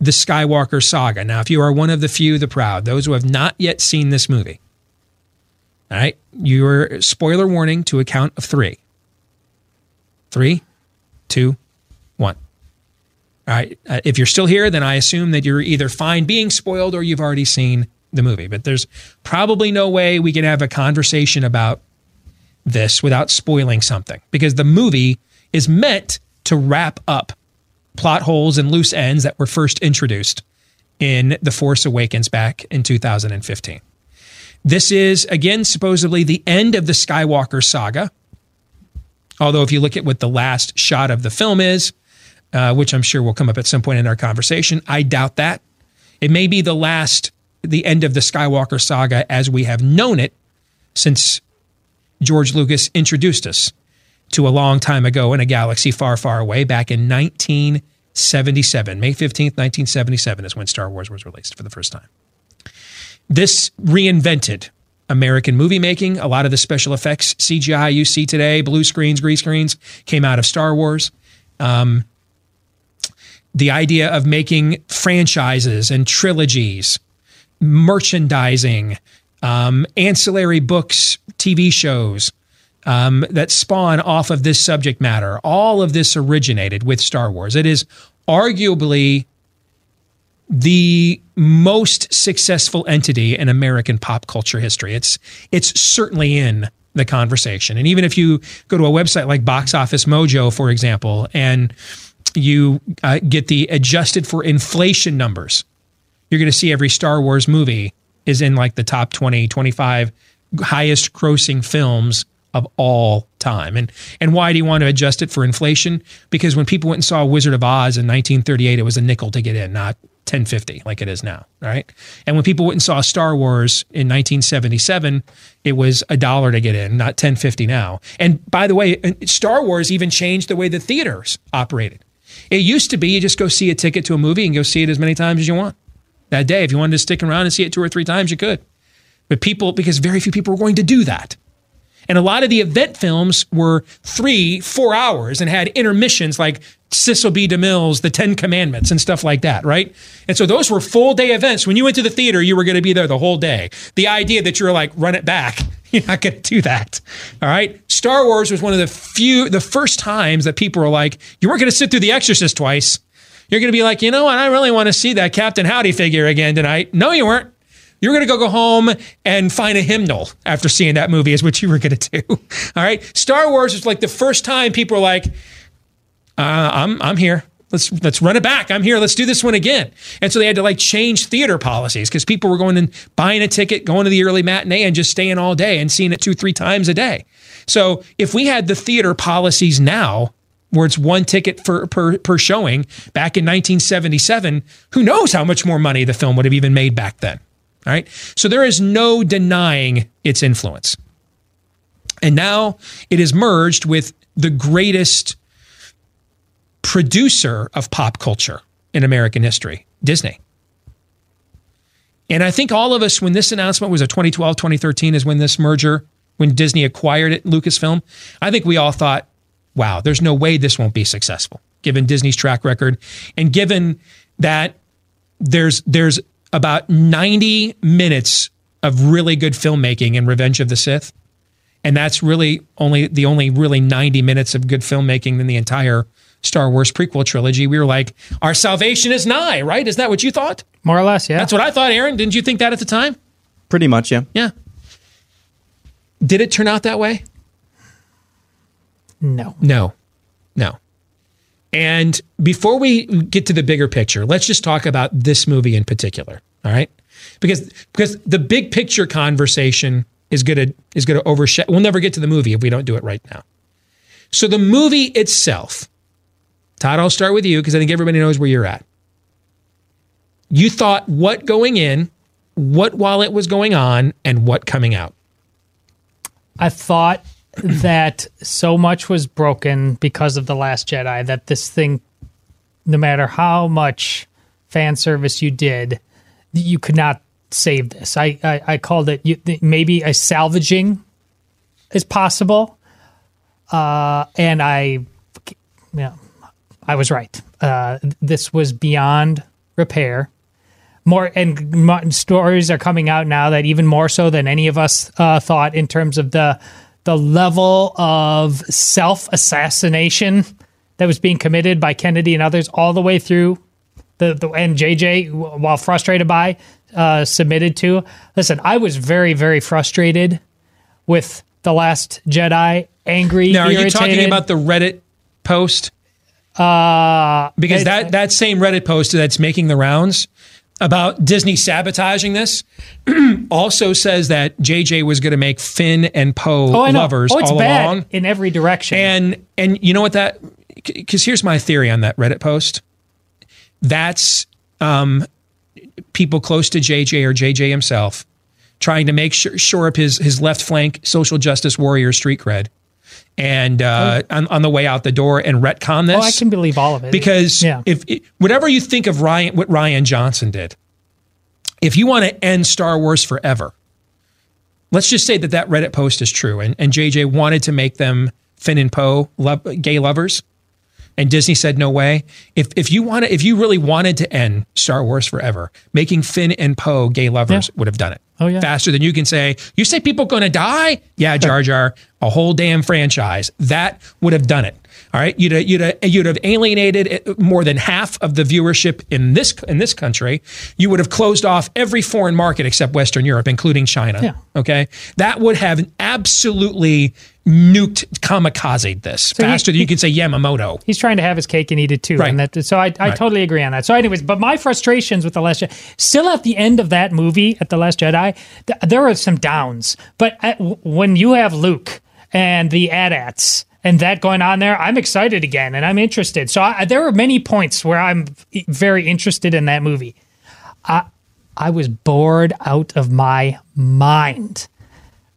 the Skywalker saga. Now, if you are one of the few, the proud, those who have not yet seen this movie, all right, your spoiler warning to a count of three. Three, two, one. All right. Uh, if you're still here, then I assume that you're either fine being spoiled or you've already seen the movie. But there's probably no way we can have a conversation about this without spoiling something because the movie is meant to wrap up plot holes and loose ends that were first introduced in The Force Awakens back in 2015. This is, again, supposedly the end of the Skywalker saga. Although, if you look at what the last shot of the film is, uh, which I'm sure will come up at some point in our conversation, I doubt that. It may be the last, the end of the Skywalker saga as we have known it since George Lucas introduced us to a long time ago in a galaxy far, far away back in 1977. May 15th, 1977 is when Star Wars was released for the first time. This reinvented American movie making. A lot of the special effects CGI you see today, blue screens, green screens, came out of Star Wars. Um, the idea of making franchises and trilogies, merchandising, um, ancillary books, TV shows um, that spawn off of this subject matter. All of this originated with Star Wars. It is arguably the most successful entity in American pop culture history. It's it's certainly in the conversation. And even if you go to a website like Box Office Mojo, for example, and you uh, get the adjusted for inflation numbers, you're going to see every Star Wars movie is in like the top 20, 25 highest grossing films of all time. And and why do you want to adjust it for inflation? Because when people went and saw Wizard of Oz in 1938, it was a nickel to get in, not 1050 like it is now, right? And when people went and saw Star Wars in 1977, it was a dollar to get in, not 1050 now. And by the way, uh, Star Wars even changed the way the theaters operated. It used to be you just go see a ticket to a movie and go see it as many times as you want that day. If you wanted to stick around and see it two or three times, you could. But people, because very few people were going to do that. And a lot of the event films were three, four hours and had intermissions like Cecil B. DeMille's The Ten Commandments and stuff like that, right? And so those were full day events. When you went to the theater, you were going to be there the whole day. The idea that you're like, run it back, you're not going to do that. All right. Star Wars was one of the few, the first times that people were like, you weren't going to sit through The Exorcist twice. You're going to be like, you know what? I really want to see that Captain Howdy figure again tonight. No, you weren't. You're going to go go home and find a hymnal after seeing that movie, is what you were going to do. All right. Star Wars was like the first time people were like, uh, I'm, I'm here. Let's let's run it back. I'm here. Let's do this one again. And so they had to like change theater policies because people were going and buying a ticket, going to the early matinee, and just staying all day and seeing it two, three times a day. So if we had the theater policies now, where it's one ticket for, per, per showing back in 1977, who knows how much more money the film would have even made back then. All right. So there is no denying its influence. And now it is merged with the greatest producer of pop culture in American history, Disney. And I think all of us, when this announcement was a 2012, 2013 is when this merger, when Disney acquired it, Lucasfilm, I think we all thought, wow, there's no way this won't be successful, given Disney's track record and given that there's there's about 90 minutes of really good filmmaking in Revenge of the Sith. And that's really only the only really 90 minutes of good filmmaking in the entire Star Wars prequel trilogy. We were like, our salvation is nigh, right? Is that what you thought? More or less, yeah. That's what I thought, Aaron. Didn't you think that at the time? Pretty much, yeah. Yeah. Did it turn out that way? No. No. No. And before we get to the bigger picture, let's just talk about this movie in particular. All right. Because because the big picture conversation is gonna is gonna overshadow we'll never get to the movie if we don't do it right now. So the movie itself, Todd, I'll start with you because I think everybody knows where you're at. You thought what going in, what while it was going on, and what coming out. I thought that so much was broken because of The Last Jedi that this thing, no matter how much fan service you did, you could not save this. I, I, I called it you, maybe a salvaging is possible. Uh, and I, yeah, I was right. Uh, this was beyond repair. More and stories are coming out now that even more so than any of us uh, thought in terms of the the level of self assassination that was being committed by Kennedy and others all the way through the, the and JJ while frustrated by uh, submitted to. Listen, I was very very frustrated with the last Jedi, angry. Now, are irritated. you talking about the Reddit post? Uh, because it- that that same Reddit post that's making the rounds about Disney sabotaging this also says that JJ was going to make Finn and Poe oh, lovers oh, it's all bad along. in every direction. And and you know what that because here's my theory on that Reddit post. That's um, people close to JJ or JJ himself trying to make sure shore up his his left flank social justice warrior street cred. And uh, on, on the way out the door and retcon this. oh, I can believe all of it because yeah. if whatever you think of Rian, what Rian Johnson did, if you want to end Star Wars forever, let's just say that that Reddit post is true, and, and JJ wanted to make them Finn and Poe love, gay lovers, and Disney said no way. If if you want to, if you really wanted to end Star Wars forever, making Finn and Poe gay lovers would have done it. Oh, yeah. faster than you can say. You say people going to die? Yeah, Jar Jar, a whole damn franchise that would have done it. All right, you'd have, you'd you'd have alienated more than half of the viewership in this in this country. You would have closed off every foreign market except Western Europe, including China. Yeah. Okay, that would have absolutely nuked kamikaze this So he- faster than you can say Yamamoto. He's trying to have his cake and eat it too. Right. And that, so I, I Right. totally agree on that. So, anyways, but my frustrations with The Last Jedi, still at the end of that movie, at The Last Jedi, th- there are some downs. But at, w- when you have Luke and the AT-ATs and that going on there, I'm excited again and I'm interested. So I, there are many points where I'm very interested in that movie. I, I was bored out of my mind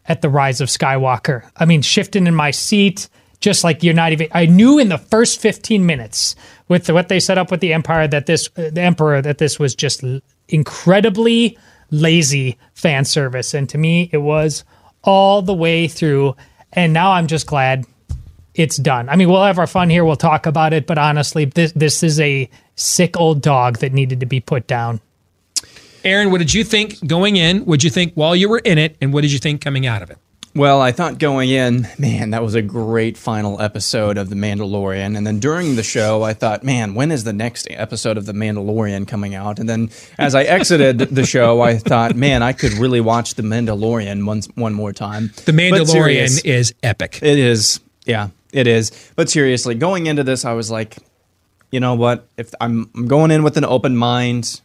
at the rise of Skywalker. I mean, shifting in my seat, just like you're not even. I knew in the first 15 minutes with what they set up with the Empire that this, uh, the Emperor, that this was just incredibly lazy fan service, and to me, it was all the way through. And now I'm just glad it's done. I mean, we'll have our fun here. We'll talk about it, but honestly, this this is a sick old dog that needed to be put down. Aaron, what did you think going in? What did you think while you were in it, and what did you think coming out of it? Well, I thought going in, man, that was a great final episode of The Mandalorian. And then during the show, I thought, man, when is the next episode of The Mandalorian coming out? And then as I exited the show, I thought, man, I could really watch The Mandalorian once one more time. The Mandalorian serious- is epic. It is. Yeah, it is. But seriously, going into this, I was like, you know what? If I'm, I'm going in with an open mind,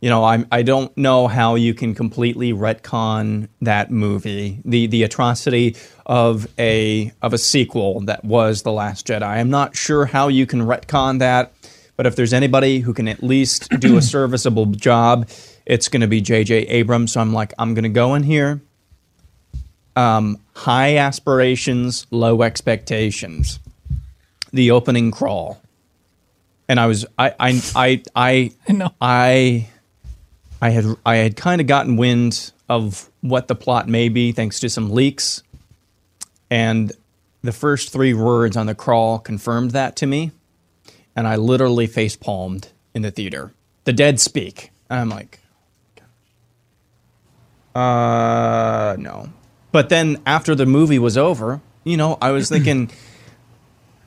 you know, I'm, I don't know how you can completely retcon that movie, the the atrocity of a of a sequel that was The Last Jedi. I'm not sure how you can retcon that, but if there's anybody who can at least do a serviceable job, it's going to be J.J. Abrams. So I'm like, I'm going to go in here um, high aspirations, low expectations. The opening crawl, and I was I I I I I, I had I had kind of gotten wind of what the plot may be thanks to some leaks, and the first three words on the crawl confirmed that to me, and I literally face palmed in the theater. The dead speak, and I'm like, uh, no. But then after the movie was over, you know, I was thinking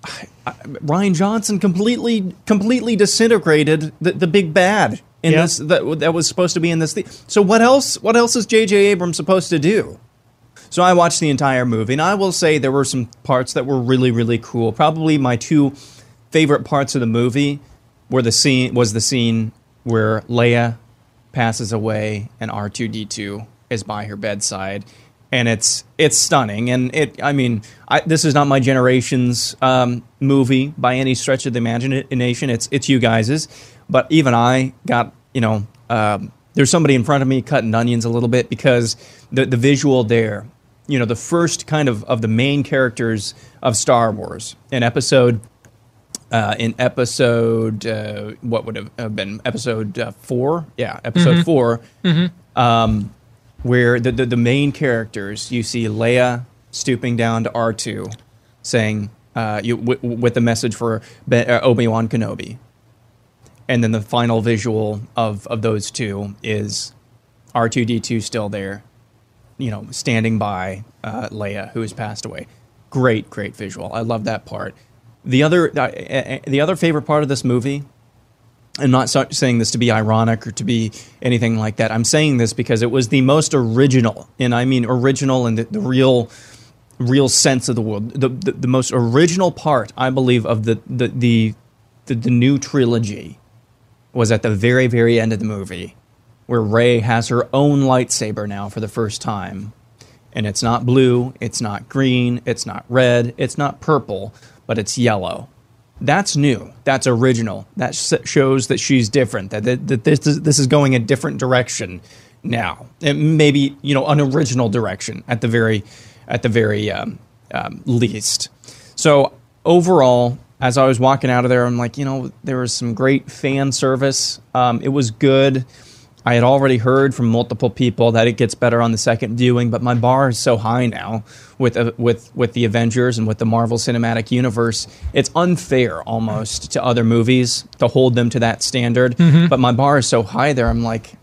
Rian Johnson completely completely disintegrated the, the big bad in Yeah. this that, that was supposed to be in this thing. So what else what else is JJ Abrams supposed to do? So I watched the entire movie and I will say there were some parts that were really really cool. Probably my two favorite parts of the movie were the scene was the scene where Leia passes away and R2D2 is by her bedside and it's it's stunning. And it I mean I, this is not my generation's um, movie by any stretch of the imagination. It's it's you guys's. But even I got you know um, there's somebody in front of me cutting onions a little bit because the the visual there you know the first kind of of the main characters of Star Wars. In episode uh, in episode uh, what would have been episode uh, four? Yeah episode Mhm. 4 Mhm. um, where the, the the main characters you see Leia stooping down to R two saying uh, you, w- with the message for uh, Obi Wan Kenobi. And then the final visual of of those two is R two D two still there you know standing by uh, Leia who has passed away. Great great visual. I love that part. The other uh, the other favorite part of this movie I'm not saying this to be ironic or to be anything like that. I'm saying this because it was the most original, and I mean original in the, the real, real sense of the word. The, the the most original part, I believe, of the the the the, the new trilogy was at the very, very end of the movie, where Rey has her own lightsaber now for the first time. And it's not blue, it's not green, it's not red, it's not purple, but it's yellow. That's new. That's original. That shows that she's different. That, that, that this is, this is going a different direction now. And maybe you know an original direction at the very at the very um, um, least. So overall, as I was walking out of there, I'm like, you know, there was some great fan service. Um, it was good. I had already heard from multiple people that it gets better on the second viewing, but my bar is so high now with uh, with with the Avengers and with the Marvel Cinematic Universe. It's unfair almost to other movies to hold them to that standard. Mhm. But my bar is so high there. I'm like,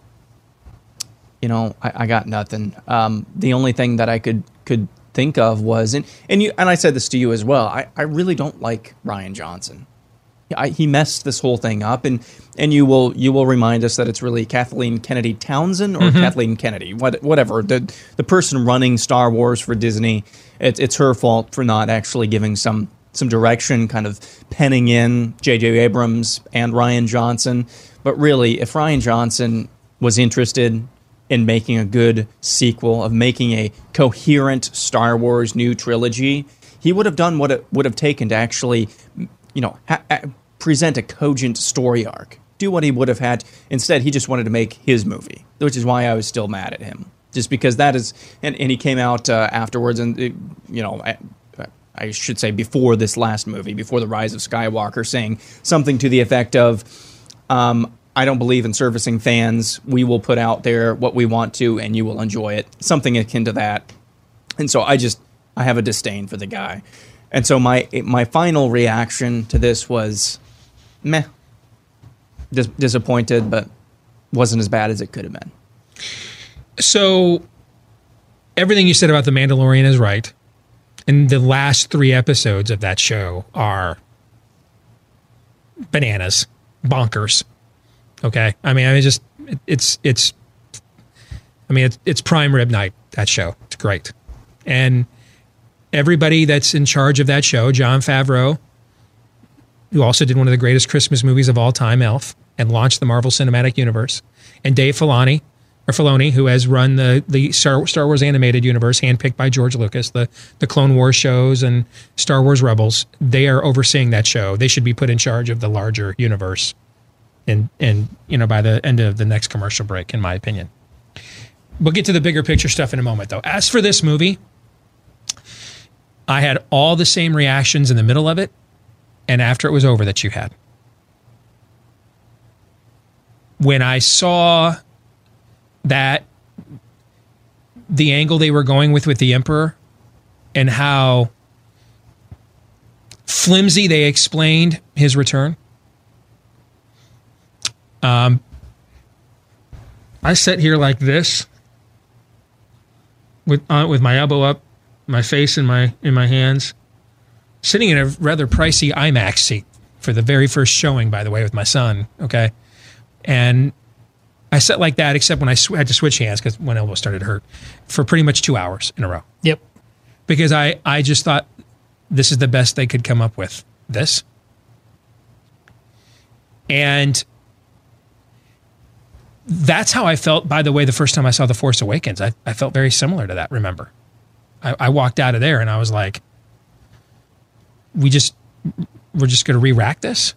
you know, I, I got nothing. Um, the only thing that I could could think of was, and and you and I said this to you as well. I, I really don't like Rian Johnson. I, he messed this whole thing up, and and you will you will remind us that it's really Kathleen Kennedy Townsend or Mhm. Kathleen Kennedy, what, whatever the the person running Star Wars for Disney. It's it's her fault for not actually giving some some direction, kind of penning in J.J. Abrams and Rian Johnson. But really, if Rian Johnson was interested in making a good sequel, of making a coherent Star Wars new trilogy, he would have done what it would have taken to actually, you know, ha- present a cogent story arc. Do what he would have had. Instead, he just wanted to make his movie, which is why I was still mad at him. Just because that is, and, and he came out uh, afterwards, and uh, you know, I, I should say before this last movie, before the Rise of Skywalker, saying something to the effect of, um, "I don't believe in servicing fans. We will put out there what we want to, and you will enjoy it." Something akin to that. And so I just I have a disdain for the guy. And so my my final reaction to this was meh. Dis- disappointed, but wasn't as bad as it could have been. So everything you said about the Mandalorian is right. And the last three episodes of that show are bananas, bonkers. Okay. I mean, I mean, just it, it's it's. I mean, it's, it's prime rib night. That show, it's great, and everybody that's in charge of that show, Jon Favreau, who also did one of the greatest Christmas movies of all time, Elf, and launched the Marvel Cinematic Universe, and Dave Filoni, or Filoni, who has run the the Star, Star Wars animated universe, handpicked by George Lucas, the the Clone Wars shows and Star Wars Rebels. They are overseeing that show. They should be put in charge of the larger universe, and and you know by the end of the next commercial break, in my opinion. We'll get to the bigger picture stuff in a moment, though. As for this movie, I had all the same reactions in the middle of it and after it was over that you had. When I saw that the angle they were going with with the emperor and how flimsy they explained his return um I sit here like this with uh, with my elbow up, my face in my in my hands, sitting in a rather pricey IMAX seat for the very first showing, by the way, with my son. Okay, and I sat like that, except when I sw- had to switch hands because one elbow started to hurt for pretty much two hours in a row. Yep. Because I I just thought this is the best they could come up with. This. And that's how I felt, by the way, the first time I saw The Force Awakens. I, I felt very similar to that, remember? I, I walked out of there and I was like, we just, we're just going to re rack this?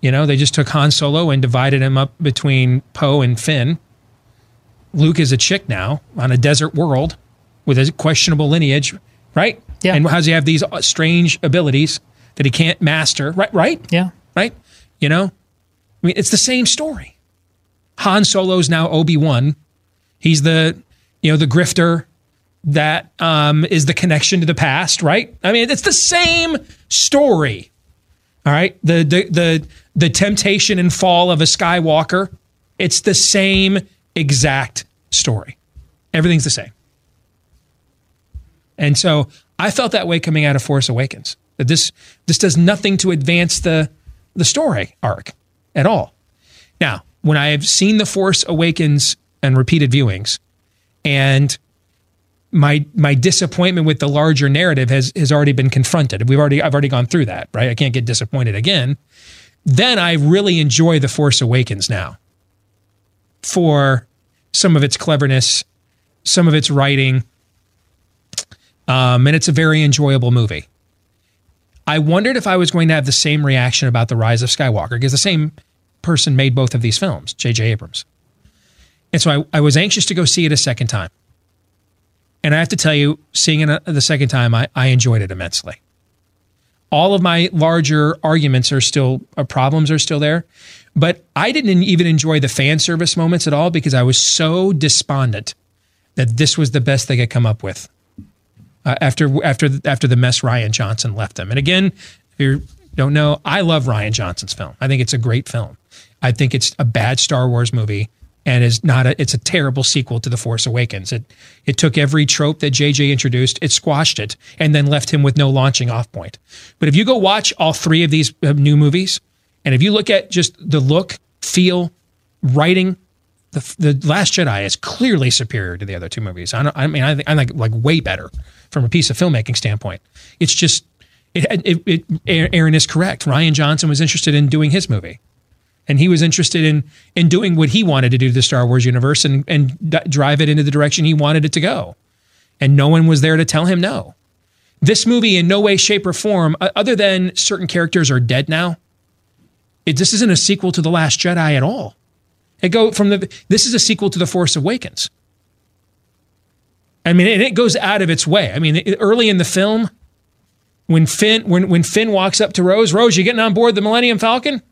You know, they just took Han Solo and divided him up between Poe and Finn. Luke is a chick now on a desert world with a questionable lineage, right? Yeah. And how does he have these strange abilities that he can't master? Right? Right? Yeah. Right? You know, I mean, it's the same story. Han Solo's now Obi Wan. He's the, you know, the grifter that um, is the connection to the past, right? I mean, it's the same story. All right, the the the the temptation and fall of a Skywalker. It's the same exact story. Everything's the same. And so I felt that way coming out of Force Awakens. That this this does nothing to advance the the story arc at all. Now, when I have seen The Force Awakens and repeated viewings, and my my disappointment with the larger narrative has has already been confronted. We've already I've already gone through that, right? I can't get disappointed again. Then I really enjoy The Force Awakens now for some of its cleverness, some of its writing, um, and it's a very enjoyable movie. I wondered if I was going to have the same reaction about The Rise of Skywalker because the same person made both of these films, J.J. Abrams. And so I, I was anxious to go see it a second time. And I have to tell you, seeing it uh, the second time, I, I enjoyed it immensely. All of my larger arguments are still, uh, problems are still there. But I didn't even enjoy the fan service moments at all because I was so despondent that this was the best they could come up with uh, after after after the mess Rian Johnson left them. And again, if you don't know, I love Rian Johnson's film. I think it's a great film. I think it's a bad Star Wars movie and is not a it's a terrible sequel to The Force Awakens. It it took every trope that JJ introduced, it squashed it and then left him with no launching off point. But if you go watch all three of these uh, new movies and if you look at just the look, feel, writing, the, the Last Jedi is clearly superior to the other two movies. I, I mean, I think I like like way better from a piece of filmmaking standpoint. It's just, it, it, it, Aaron is correct. Rian Johnson was interested in doing his movie, and he was interested in in doing what he wanted to do to the Star Wars universe and and d- drive it into the direction he wanted it to go, and no one was there to tell him no. This movie, in no way, shape, or form, other than certain characters are dead now, it, this isn't a sequel to The Last Jedi at all. It go from the this is a sequel to The Force Awakens. I mean, and it goes out of its way. I mean, early in the film, when Finn when when Finn walks up to Rose, Rose, you getting on board the Millennium Falcon?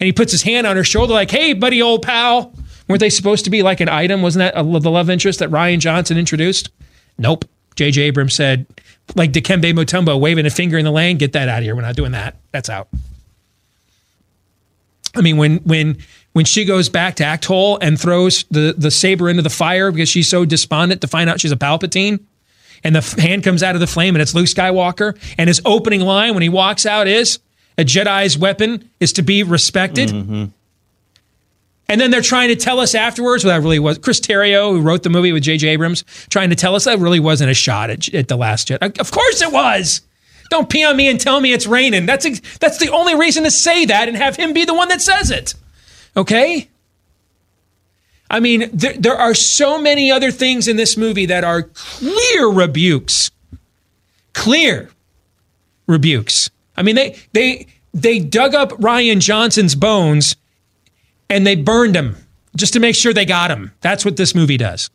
And he puts his hand on her shoulder, like, "Hey, buddy, old pal." Weren't they supposed to be like an item? Wasn't that a, the love interest that Rian Johnson introduced? Nope. J.J. Abrams said, like Dikembe Mutombo waving a finger in the lane, get that out of here. We're not doing that. That's out. I mean, when when when she goes back to Ahch-To and throws the the saber into the fire because she's so despondent to find out she's a Palpatine, and the hand comes out of the flame and it's Luke Skywalker, and his opening line when he walks out is, "A Jedi's weapon is to be respected." Mm-hmm. And then they're trying to tell us afterwards, well, that really was Chris Terrio, who wrote the movie with J.J. Abrams, trying to tell us that really wasn't a shot at, at the Last Jedi. Of course it was. Don't pee on me and tell me it's raining. That's that's the only reason to say that and have him be the one that says it. Okay? I mean, there, there are so many other things in this movie that are clear rebukes. Clear rebukes. I mean, they they they dug up Rian Johnson's bones and they burned him just to make sure they got him. That's what this movie does.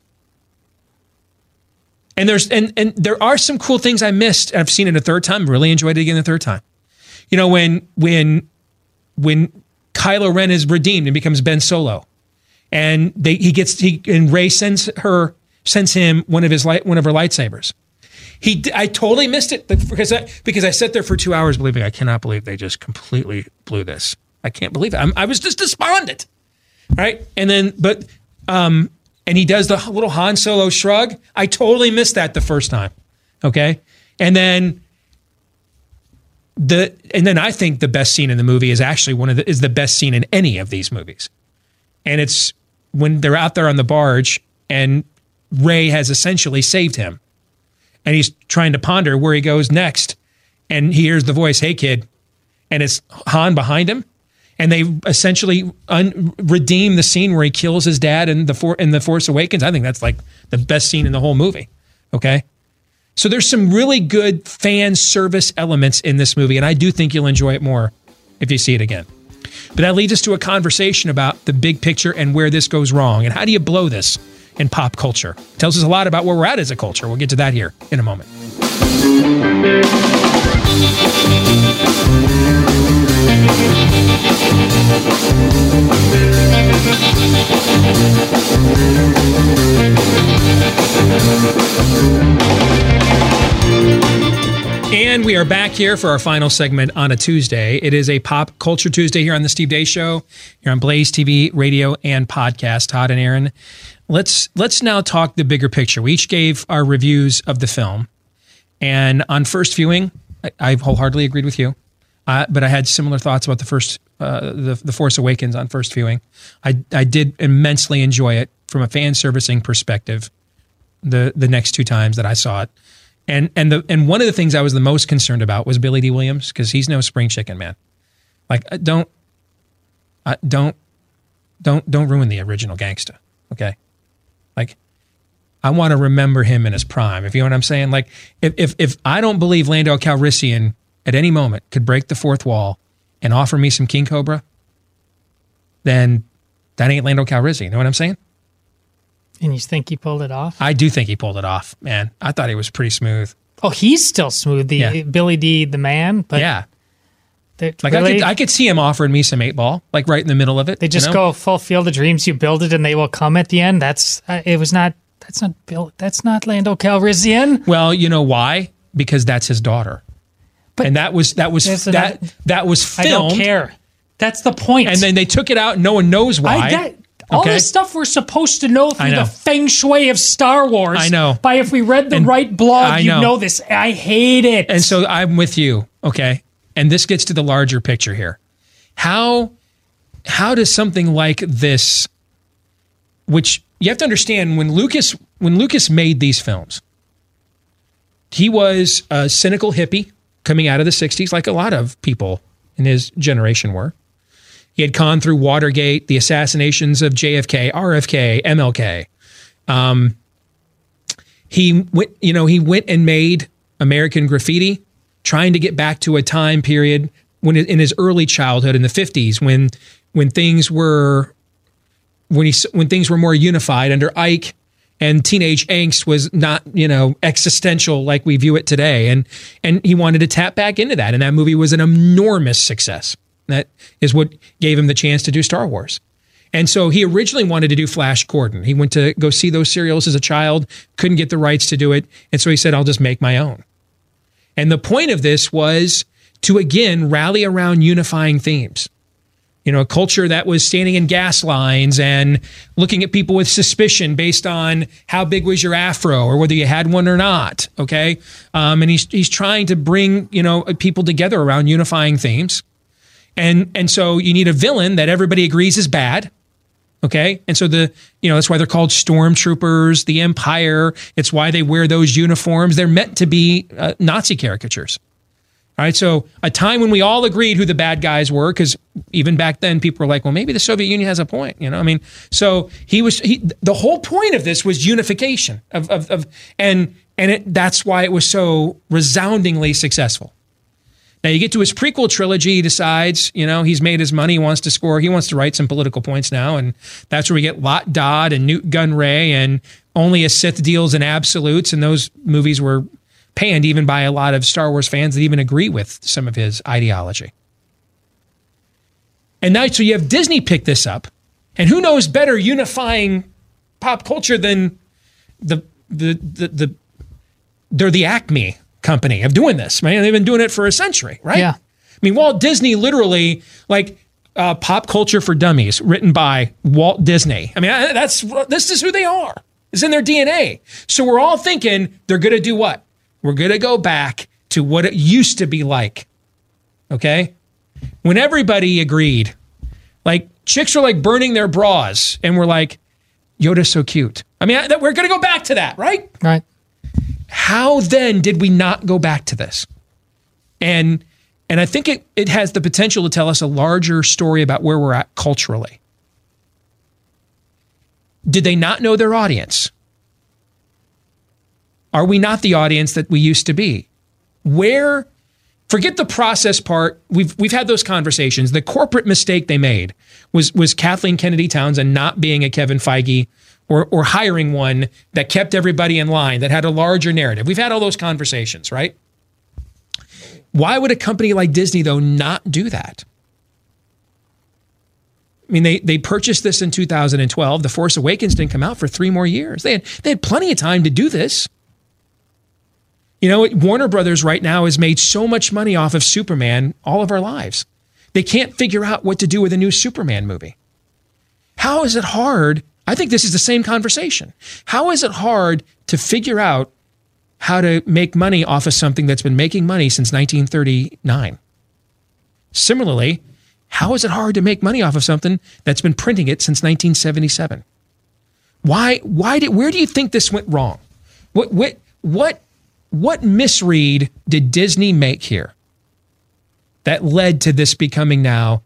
And there's and and there are some cool things I missed. I've seen it a third time. Really enjoyed it again the third time. You know when when when Kylo Ren is redeemed and becomes Ben Solo, and they he gets he and Rey sends her sends him one of his light one of her lightsabers. He I totally missed it because I because I sat there for two hours believing I cannot believe they just completely blew this. I can't believe it. I'm, I was just despondent, right? And then but um and he does the little Han Solo shrug. I totally missed that the first time. Okay. And then the and then I think the best scene in the movie is actually one of the is the best scene in any of these movies. And it's when they're out there on the barge and Rey has essentially saved him. And he's trying to ponder where he goes next. And he hears the voice, "Hey kid." And it's Han behind him and they essentially un- redeem the scene where he kills his dad in the For- in the Force Awakens. I think that's like the best scene in the whole movie. Okay, so there's some really good fan service elements in this movie, and I do think you'll enjoy it more if you see it again. But that leads us to a conversation about the big picture and where this goes wrong, and how do you blow this in pop culture? It tells us a lot about where we're at as a culture. We'll get to that here in a moment. And we are back here for our final segment on a Tuesday. It is a Pop Culture Tuesday here on the Steve Deace Show. You're on Blaze TV, radio, and podcast. Todd and Aaron. Let's let's now talk the bigger picture. We each gave our reviews of the film, and on first viewing, I, I wholeheartedly agreed with you. Uh, but I had similar thoughts about the first, uh, the the Force Awakens on first viewing. I I did immensely enjoy it from a fan servicing perspective. the the next two times that I saw it. And and the and one of the things I was the most concerned about was Billy Dee Williams because he's no spring chicken man. Like uh, don't uh, don't don't don't ruin the original gangsta. Okay, like I want to remember him in his prime. If you know what I'm saying. Like if if if I don't believe Lando Calrissian at any moment could break the fourth wall and offer me some King Cobra, then that ain't Lando Calrissian. You know what I'm saying? And you think he pulled it off? I do think he pulled it off, man. I thought he was pretty smooth. Oh, he's still smooth. The Yeah. Billy Dee, the man. But yeah. Like I could I could see him offering me some eight ball, like right in the middle of it. They you just know? go full field of dreams. You build it, and they will come at the end. That's uh, it. Was not. That's not Bill. That's not Lando Calrissian. Well, you know why? Because that's his daughter. and that was that was that another- that was filmed. I don't care. That's the point. And then they took it out. and No one knows why. I get all Okay? this stuff we're supposed to know through know. the feng shui of Star Wars. I know. By if we read the And right blog, I you know. know this. I hate it. And so I'm with you. Okay. And this gets to the larger picture here. How how does something like this which you have to understand when Lucas when Lucas made these films, he was a cynical hippie coming out of the 60s like a lot of people in his generation were. He had gone through Watergate, the assassinations of JFK, RFK, MLK. Um, he went, you know, he went and made American Graffiti, trying to get back to a time period when in his early childhood in the 50s when when things were when he when things were more unified under Ike and teenage angst was not you know existential like we view it today. And and he wanted to tap back into that. And that movie was an enormous success. That is what gave him the chance to do Star Wars. And so he originally wanted to do Flash Gordon. He went to go see those serials as a child couldn't get the rights to do it. And so he said I'll just make my own and the point of this was to again rally around unifying themes you know, a culture that was standing in gas lines and looking at people with suspicion based on how big was your afro or whether you had one or not. Okay, um, and he's he's trying to bring you know people together around unifying themes, and and so you need a villain that everybody agrees is bad. Okay, and so the you know that's why they're called stormtroopers, the Empire. It's why they wear those uniforms. They're meant to be uh, Nazi caricatures. All right, so a time when we all agreed who the bad guys were, because even back then people were like, well, maybe the Soviet Union has a point, you know. I mean, so he was he, the whole point of this was unification of of, of and and it, that's why it was so resoundingly successful. Now you get to his prequel trilogy, he decides, you know, he's made his money, he wants to score, he wants to write some political points now, and that's where we get Lott Dod and Nute Gunray and only a Sith deals in absolutes, and those movies were panned even by a lot of Star Wars fans that even agree with some of his ideology. And now, so you have Disney pick this up, and who knows better unifying pop culture than the the the, the they're the Acme company of doing this. Man, they've been doing it for a century, right? Yeah. I mean, Walt Disney literally like uh, pop culture for dummies, written by Walt Disney. I mean, I- that's this is who they are. It's in their DNA. So we're all thinking they're going to do what? We're going to go back to what it used to be like. Okay? When everybody agreed, like chicks are like burning their bras, and we're like, Yoda's so cute. I mean, I, we're going to go back to that, right? Right. How then did we not go back to this? And and I think it, it has the potential to tell us a larger story about where we're at culturally. Did they not know their audience? Are we not the audience that we used to be? Where forget the process part. We've we've had those conversations. The corporate mistake they made was was Kathleen Kennedy Townsend not being a Kevin Feige or or hiring one that kept everybody in line that had a larger narrative. We've had all those conversations, right? Why would a company like Disney though not do that? I mean, they they purchased this in 2012. The Force Awakens didn't come out for three more years. They had they had plenty of time to do this. You know, Warner Brothers right now has made so much money off of Superman all of our lives. They can't figure out what to do with a new Superman movie. How is it hard? I think this is the same conversation. How is it hard to figure out how to make money off of something that's been making money since 1939? Similarly, how is it hard to make money off of something that's been printing it since 1977? Why why did where do you think this went wrong? What what what what misread did Disney make here that led to this becoming now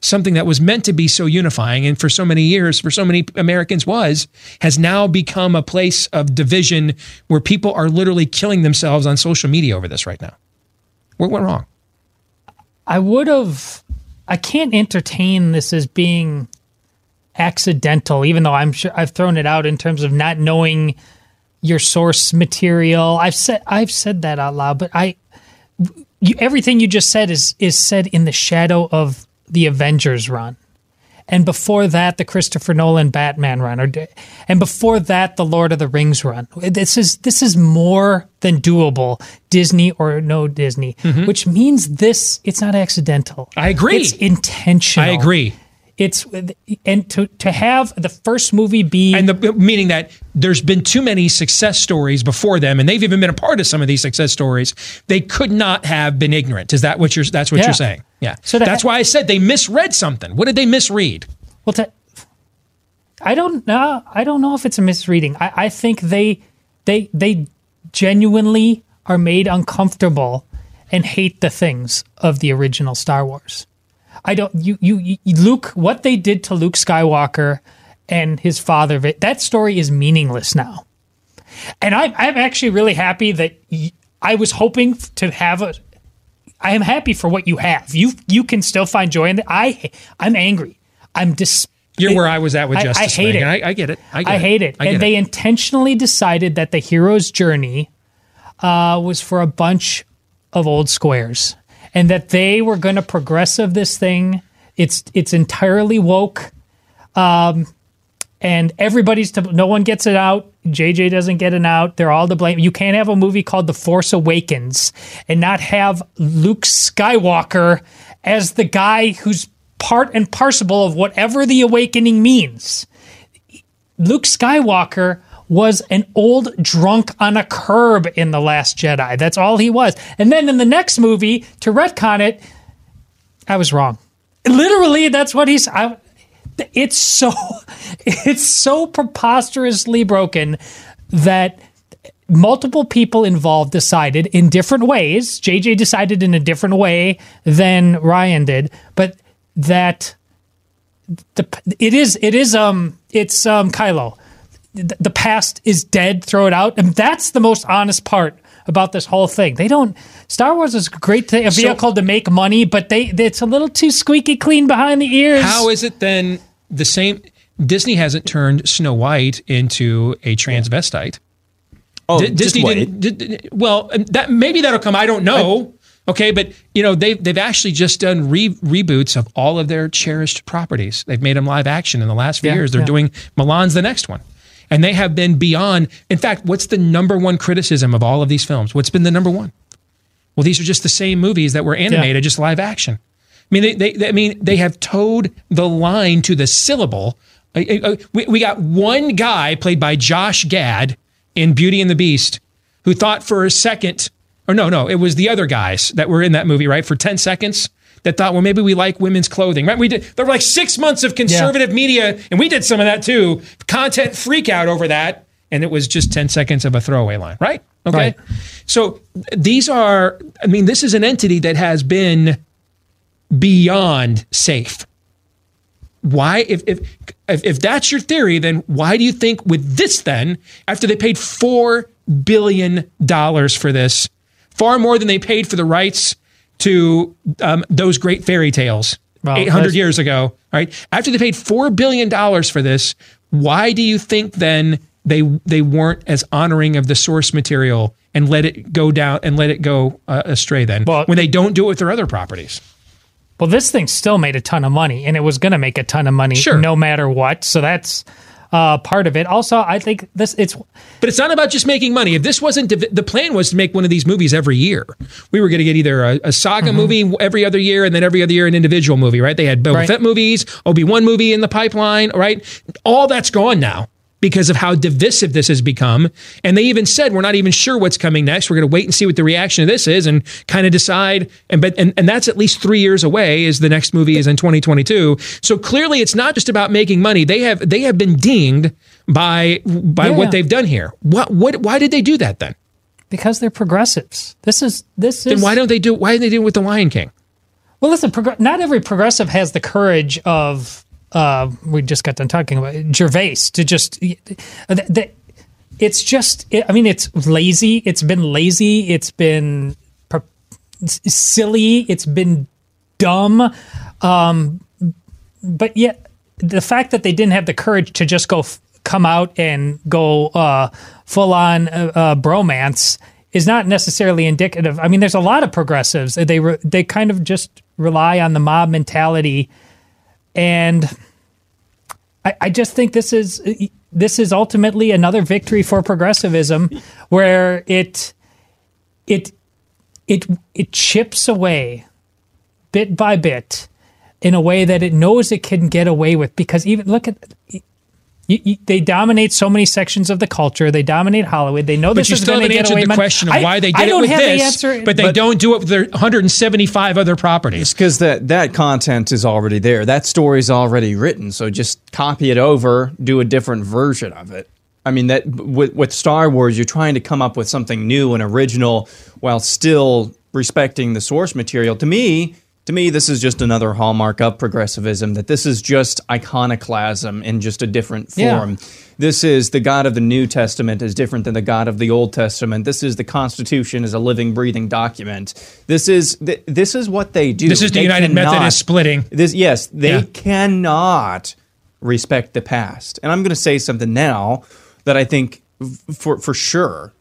something that was meant to be so unifying and for so many years for so many Americans was has now become a place of division where people are literally killing themselves on social media over this right now. What went wrong? I would have. I can't entertain this as being accidental, even though I'm sure I've thrown it out in terms of not knowing your source material. I've said I've said that out loud, but I you, everything you just said is is said in the shadow of the Avengers run. And before that, the Christopher Nolan Batman run, or and before that, the Lord of the Rings run. This is this is more than doable, Disney or no Disney, which means this it's not accidental. Mm-hmm. I agree. It's intentional. I agree. It's and to to have the first movie be and the meaning that there's been too many success stories before them, and they've even been a part of some of these success stories. They could not have been ignorant. Is that what you're? That's what Yeah. you're saying? Yeah. So that's ha- why I said they misread something. What did they misread? Well, to, I don't know. I don't know if it's a misreading. I, I think they they they genuinely are made uncomfortable and hate the things of the original Star Wars. I don't. You you, you Luke. What they did to Luke Skywalker and his father. That story is meaningless now. And I'm I'm actually really happy that y- I was hoping to have a. I am happy for what you have. You you can still find joy in it. I I'm angry. I'm dis. You're where I was at with I- Justice I hate League, it. I- I get it. I get it. hate it. I get and it. they intentionally decided that the hero's journey uh, was for a bunch of old squares, and that they were going to progressive this thing. It's it's entirely woke, um, and everybody's to. No one gets it out. JJ doesn't get it out. They're all to blame. You can't have a movie called The Force Awakens and not have Luke Skywalker as the guy who's part and parcel of whatever the awakening means. Luke Skywalker was an old drunk on a curb in The Last Jedi. That's all he was. And then in the next movie, to retcon it, I was wrong. Literally, that's what he's. I, it's so, it's so preposterously broken that multiple people involved decided in different ways. JJ decided in a different way than Rian did, but that the it is it is um it's um Kylo. The, the past is dead. Throw it out, and that's the most honest part about this whole thing. They don't. Star Wars is a great thing, a So- vehicle to make money, but they it's a little too squeaky clean behind the ears. How is it then the same? Disney hasn't turned Snow White into a transvestite. Oh, Di- just Disney wait. didn't. did- well, um, that maybe that'll come. I don't know. Okay, but you know they've they've actually just done re- reboots of all of their cherished properties. They've made them live action in the last few Yeah, years. They're yeah. doing Mulan's the next one, and they have been beyond. In fact, what's the number one criticism of all of these films? What's been the number one? Well, these are just the same movies that were animated, just live action. I mean, they, they, they- I mean, they have towed the line to the syllable. We, we got one guy played by Josh Gad in Beauty and the Beast who thought for a second, or no, no, it was the other guys that were in that movie, right? For 10 seconds that thought, well, maybe we like women's clothing, right? We did, there were like six months of conservative media, and we did some of that too, content freak out over that. And it was just 10 seconds of a throwaway line, right? Okay. Right. So these are, I mean, this is an entity that has been beyond safe. Why, if, if, if, if that's your theory, then why do you think with this then, after they paid $4 billion for this, far more than they paid for the rights to um, those great fairy tales Well, 800 years ago, right? After they paid $4 billion for this, why do you think then they, they weren't as honoring of the source material and let it go down and let it go uh, astray then when they don't do it with their other properties? Well, this thing still made a ton of money, and it was going to make a ton of money Sure. no matter what. So that's uh, part of it. Also, I think this it's But it's not about just making money. If this wasn't the plan was to make one of these movies every year. We were going to get either a, a saga movie every other year and then every other year an individual movie, right? They had Boba Right. Fett movies, Obi Wan movie in the pipeline, right? All that's gone now. Because of how divisive this has become. And they even said, we're not even sure what's coming next. We're going to wait and see what the reaction of this is and kind of decide. And, but, and, and that's at least three years away is the next movie is in 2022. So clearly it's not just about making money. They have, they have been dinged by, by Yeah. what they've done here. What, what, why did they do that then? because they're progressives. This is this is Then why don't they do, why did they do it with the Lion King? Well, listen, prog- not every progressive has the courage of. Uh, we just got done talking about Gervais to just. It's just. I mean, it's lazy. It's been lazy. It's been per- silly. It's been dumb. Um, but yet, the fact that they didn't have the courage to just go f- come out and go uh, full on uh, uh, bromance is not necessarily indicative. I mean, there's a lot of progressives. They re- they kind of just rely on the mob mentality, and I, I just think this is this is ultimately another victory for progressivism, where it it it it chips away bit by bit in a way that it knows it can get away with. Because even look at you, you, they dominate so many sections of the culture. They dominate Hollywood. They know But this you is still going to haven't get answered away. the money. question of I- why they I did it don't with have this, the answer, but they don't do it with their 175 other properties. because that that content is already there. That story's already written. So just copy it over, do a different version of it. I mean that with, with Star Wars, you're trying to come up with something new and original while still respecting the source material. To me, to me, this is just another hallmark of progressivism. That this is just iconoclasm in just a different Yeah. form. This is the God of the New Testament is different than the God of the Old Testament. This is the Constitution is a living, breathing document. This is th- this is what they do. This is the They United cannot- Methodist splitting. This yes, they Yeah. cannot respect the past. And I'm going to say something now that I think for for sure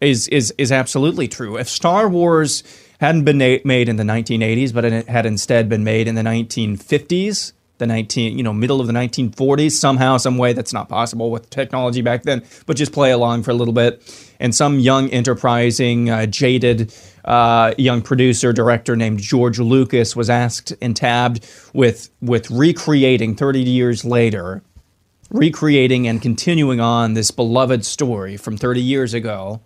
is is is absolutely true. If Star Wars hadn't been na- made in the 1980s, but it had instead been made in the 1950s, the 19 you know middle of the 1940s, somehow, some way that's not possible with technology back then. But just play along for a little bit, and some young, enterprising, uh, jaded uh, young producer director named George Lucas was asked and tabbed with with recreating 30 years later recreating and continuing on this beloved story from 30 years ago,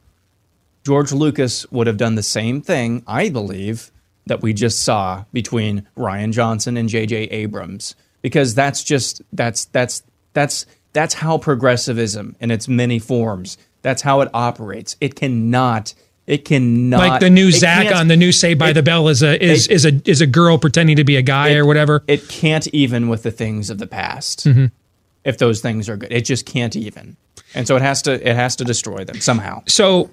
George Lucas would have done the same thing, I believe, that we just saw between Rian Johnson and J.J. Abrams, because that's just that's that's that's that's how progressivism in its many forms. That's how it operates. It cannot. It cannot. like the new Zach on the new Say by it- the Bell is a is it- is a is a girl pretending to be a guy or whatever. It can't even with the things of the past. Mhm. If those things are good, it just can't even. And so it has to it has to destroy them somehow. So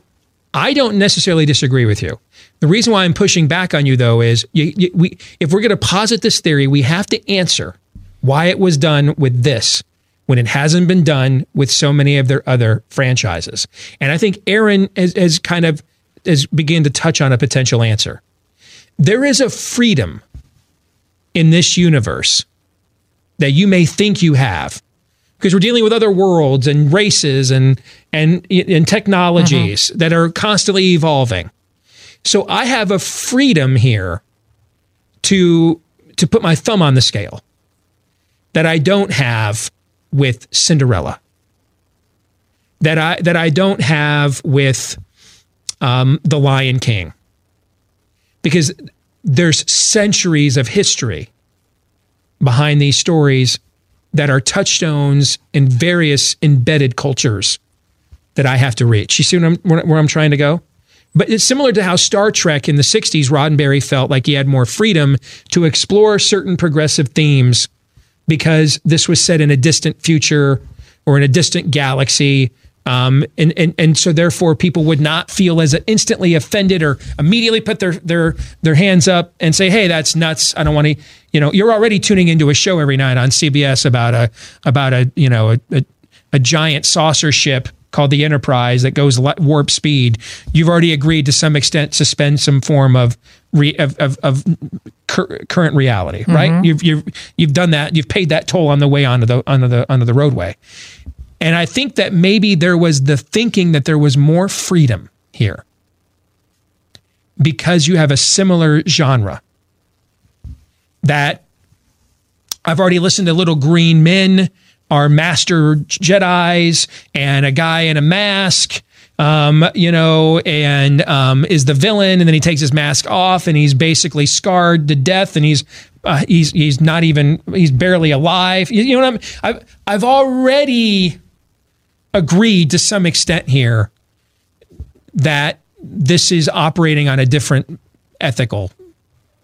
I don't necessarily disagree with you. The reason why I'm pushing back on you, though, is you, you, we, if we're going to posit this theory, we have to answer why it was done with this when it hasn't been done with so many of their other franchises. And I think Aaron has, has kind of has begun to touch on a potential answer. There is a freedom in this universe that you may think you have because we're dealing with other worlds and races and and and technologies that are constantly evolving. So I have a freedom here to to put my thumb on the scale that I don't have with Cinderella. That I that I don't have with um, the Lion King. Because there's centuries of history behind these stories that are touchstones in various embedded cultures that I have to reach. You see I'm, where I'm trying to go? But it's similar to how Star Trek in the 60s, Roddenberry felt like he had more freedom to explore certain progressive themes because this was set in a distant future or in a distant galaxy. Um, and, and, and so therefore people would not feel as instantly offended or immediately put their, their, their hands up and say, Hey, that's nuts. I don't want to, you know, you're already tuning into a show every night on CBS about a, about a, you know, a, a, a giant saucer ship called the Enterprise that goes warp speed. You've already agreed to some extent suspend some form of re, of, of, of cur- current reality, right? Mhm. You've you've you've done that. You've paid that toll on the way onto the onto the onto the roadway. And I think that maybe there was the thinking that there was more freedom here because you have a similar genre that I've already listened to Little Green Men are master Jedi's and a guy in a mask. Um, you know, and um, is the villain, and then he takes his mask off, and he's basically scarred to death, and he's uh, he's he's not even he's barely alive. You, you know what I'm? I've I've already agreed to some extent here that this is operating on a different ethical,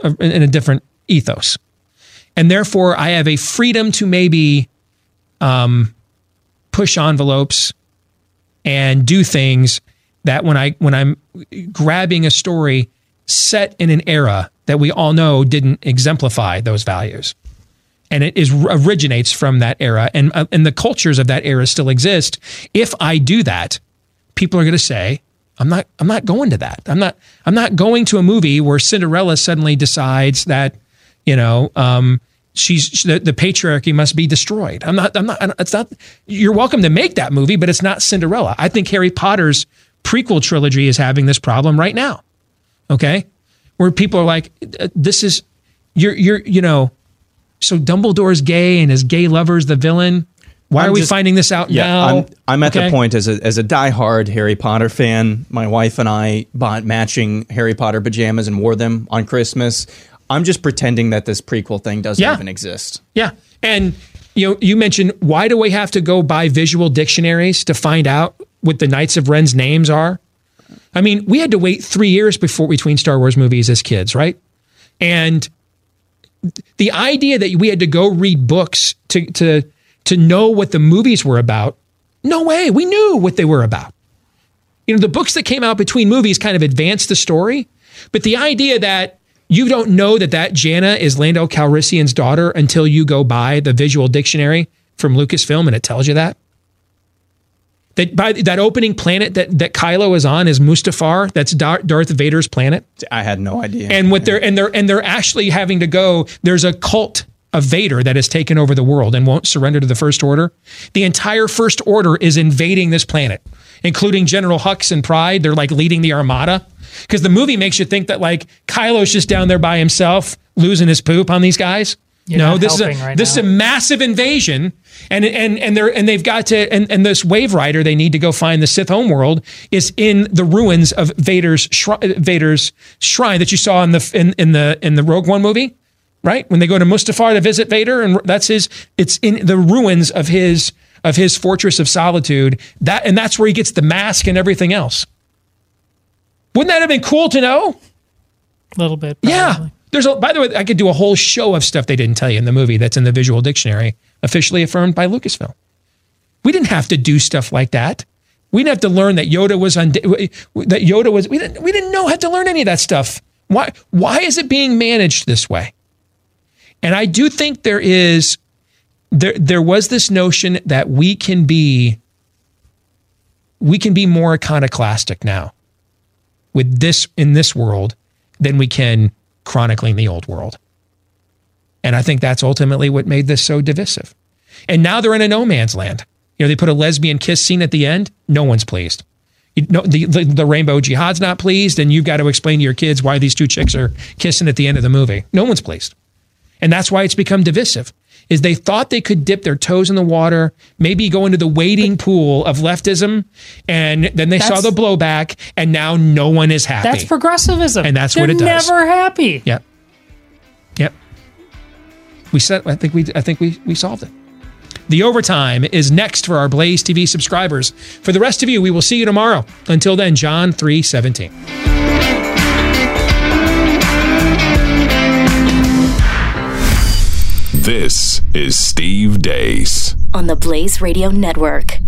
uh, in a different ethos, and therefore I have a freedom to maybe um, push envelopes and do things that when I when I'm grabbing a story set in an era that we all know didn't exemplify those values and it is originates from that era. And uh, and the cultures of that era still exist. If i do that people are going to say i'm not i'm not going to that. I'm not i'm not going to a movie where cinderella suddenly decides that you know um, she's the, the patriarchy must be destroyed. I'm not i'm not it's not you're welcome to make that movie but it's not cinderella. I think harry potter's prequel trilogy is having this problem right now. Okay? Where people are like this is you're you're you know so Dumbledore's gay and his gay lover's the villain. Why I'm are we just- finding this out yeah, now? I'm, I'm at Okay. the point as a, as a diehard Harry Potter fan. My wife and I bought matching Harry Potter pajamas and wore them on Christmas. I'm just pretending that this prequel thing doesn't Yeah. even exist. Yeah. And you know, you mentioned why do we have to go buy visual dictionaries to find out what the Knights of Ren's names are? I mean, we had to wait three years before between Star Wars movies as kids, right? And the idea that we had to go read books to to to know what the movies were about, no way. We knew what they were about. You know, the books that came out between movies kind of advanced the story, but the idea that you don't know that that Jannah is Lando Calrissian's daughter until you go buy the visual dictionary from Lucasfilm and it tells you that. That by that opening planet that that Kylo is on is Mustafar. That's Dar- Darth Vader's planet. I had no idea. And what they're and they're and they're actually having to go. There's a cult of Vader that has taken over the world and won't surrender to the First Order. The entire First Order is invading this planet, including General Hux and Pryde. They're like leading the Armada because the movie makes you think that like Kylo's just down there by himself losing his poop on these guys. You're no, this is a right this now. is a massive invasion, and and and they're and they've got to and, and this Wayfinder they need to go find the Sith homeworld is in the ruins of Vader's shri- Vader's shrine that you saw in the in, in the in the Rogue One movie, right? When they go to Mustafar to visit Vader, and that's his. It's in the ruins of his of his fortress of solitude. That and that's where he gets the mask and everything else. Wouldn't that have been cool to know? A little bit. Yeah. There's a, by the way, I could do a whole show of stuff they didn't tell you in the movie that's in the visual dictionary, officially affirmed by Lucasfilm. We didn't have to do stuff like that. We didn't have to learn that Yoda was on that Yoda was we didn't we didn't know how to learn any of that stuff. Why why is it being managed this way? And I do think there is there there was this notion that we can be we can be more iconoclastic now with this in this world than we can chronicling the old world. And I think that's ultimately what made this so divisive. And now they're in a no man's land. You know, they put a lesbian kiss scene at the end. No one's pleased. You know, the, the, the rainbow jihad's not pleased, and you've got to explain to your kids why these two chicks are kissing at the end of the movie. No one's pleased. And that's why it's become divisive. Is they thought they could dip their toes in the water, maybe go into the wading pool of leftism, and then they saw the blowback, and now no one is happy. That's progressivism. And that's They're what it does. They're never happy. Yep. We said I think we I think we we solved it. The overtime is next for our Blaze TV subscribers. For the rest of you, we will see you tomorrow. Until then, John 317. This is Steve Deace. on the Blaze Radio Network.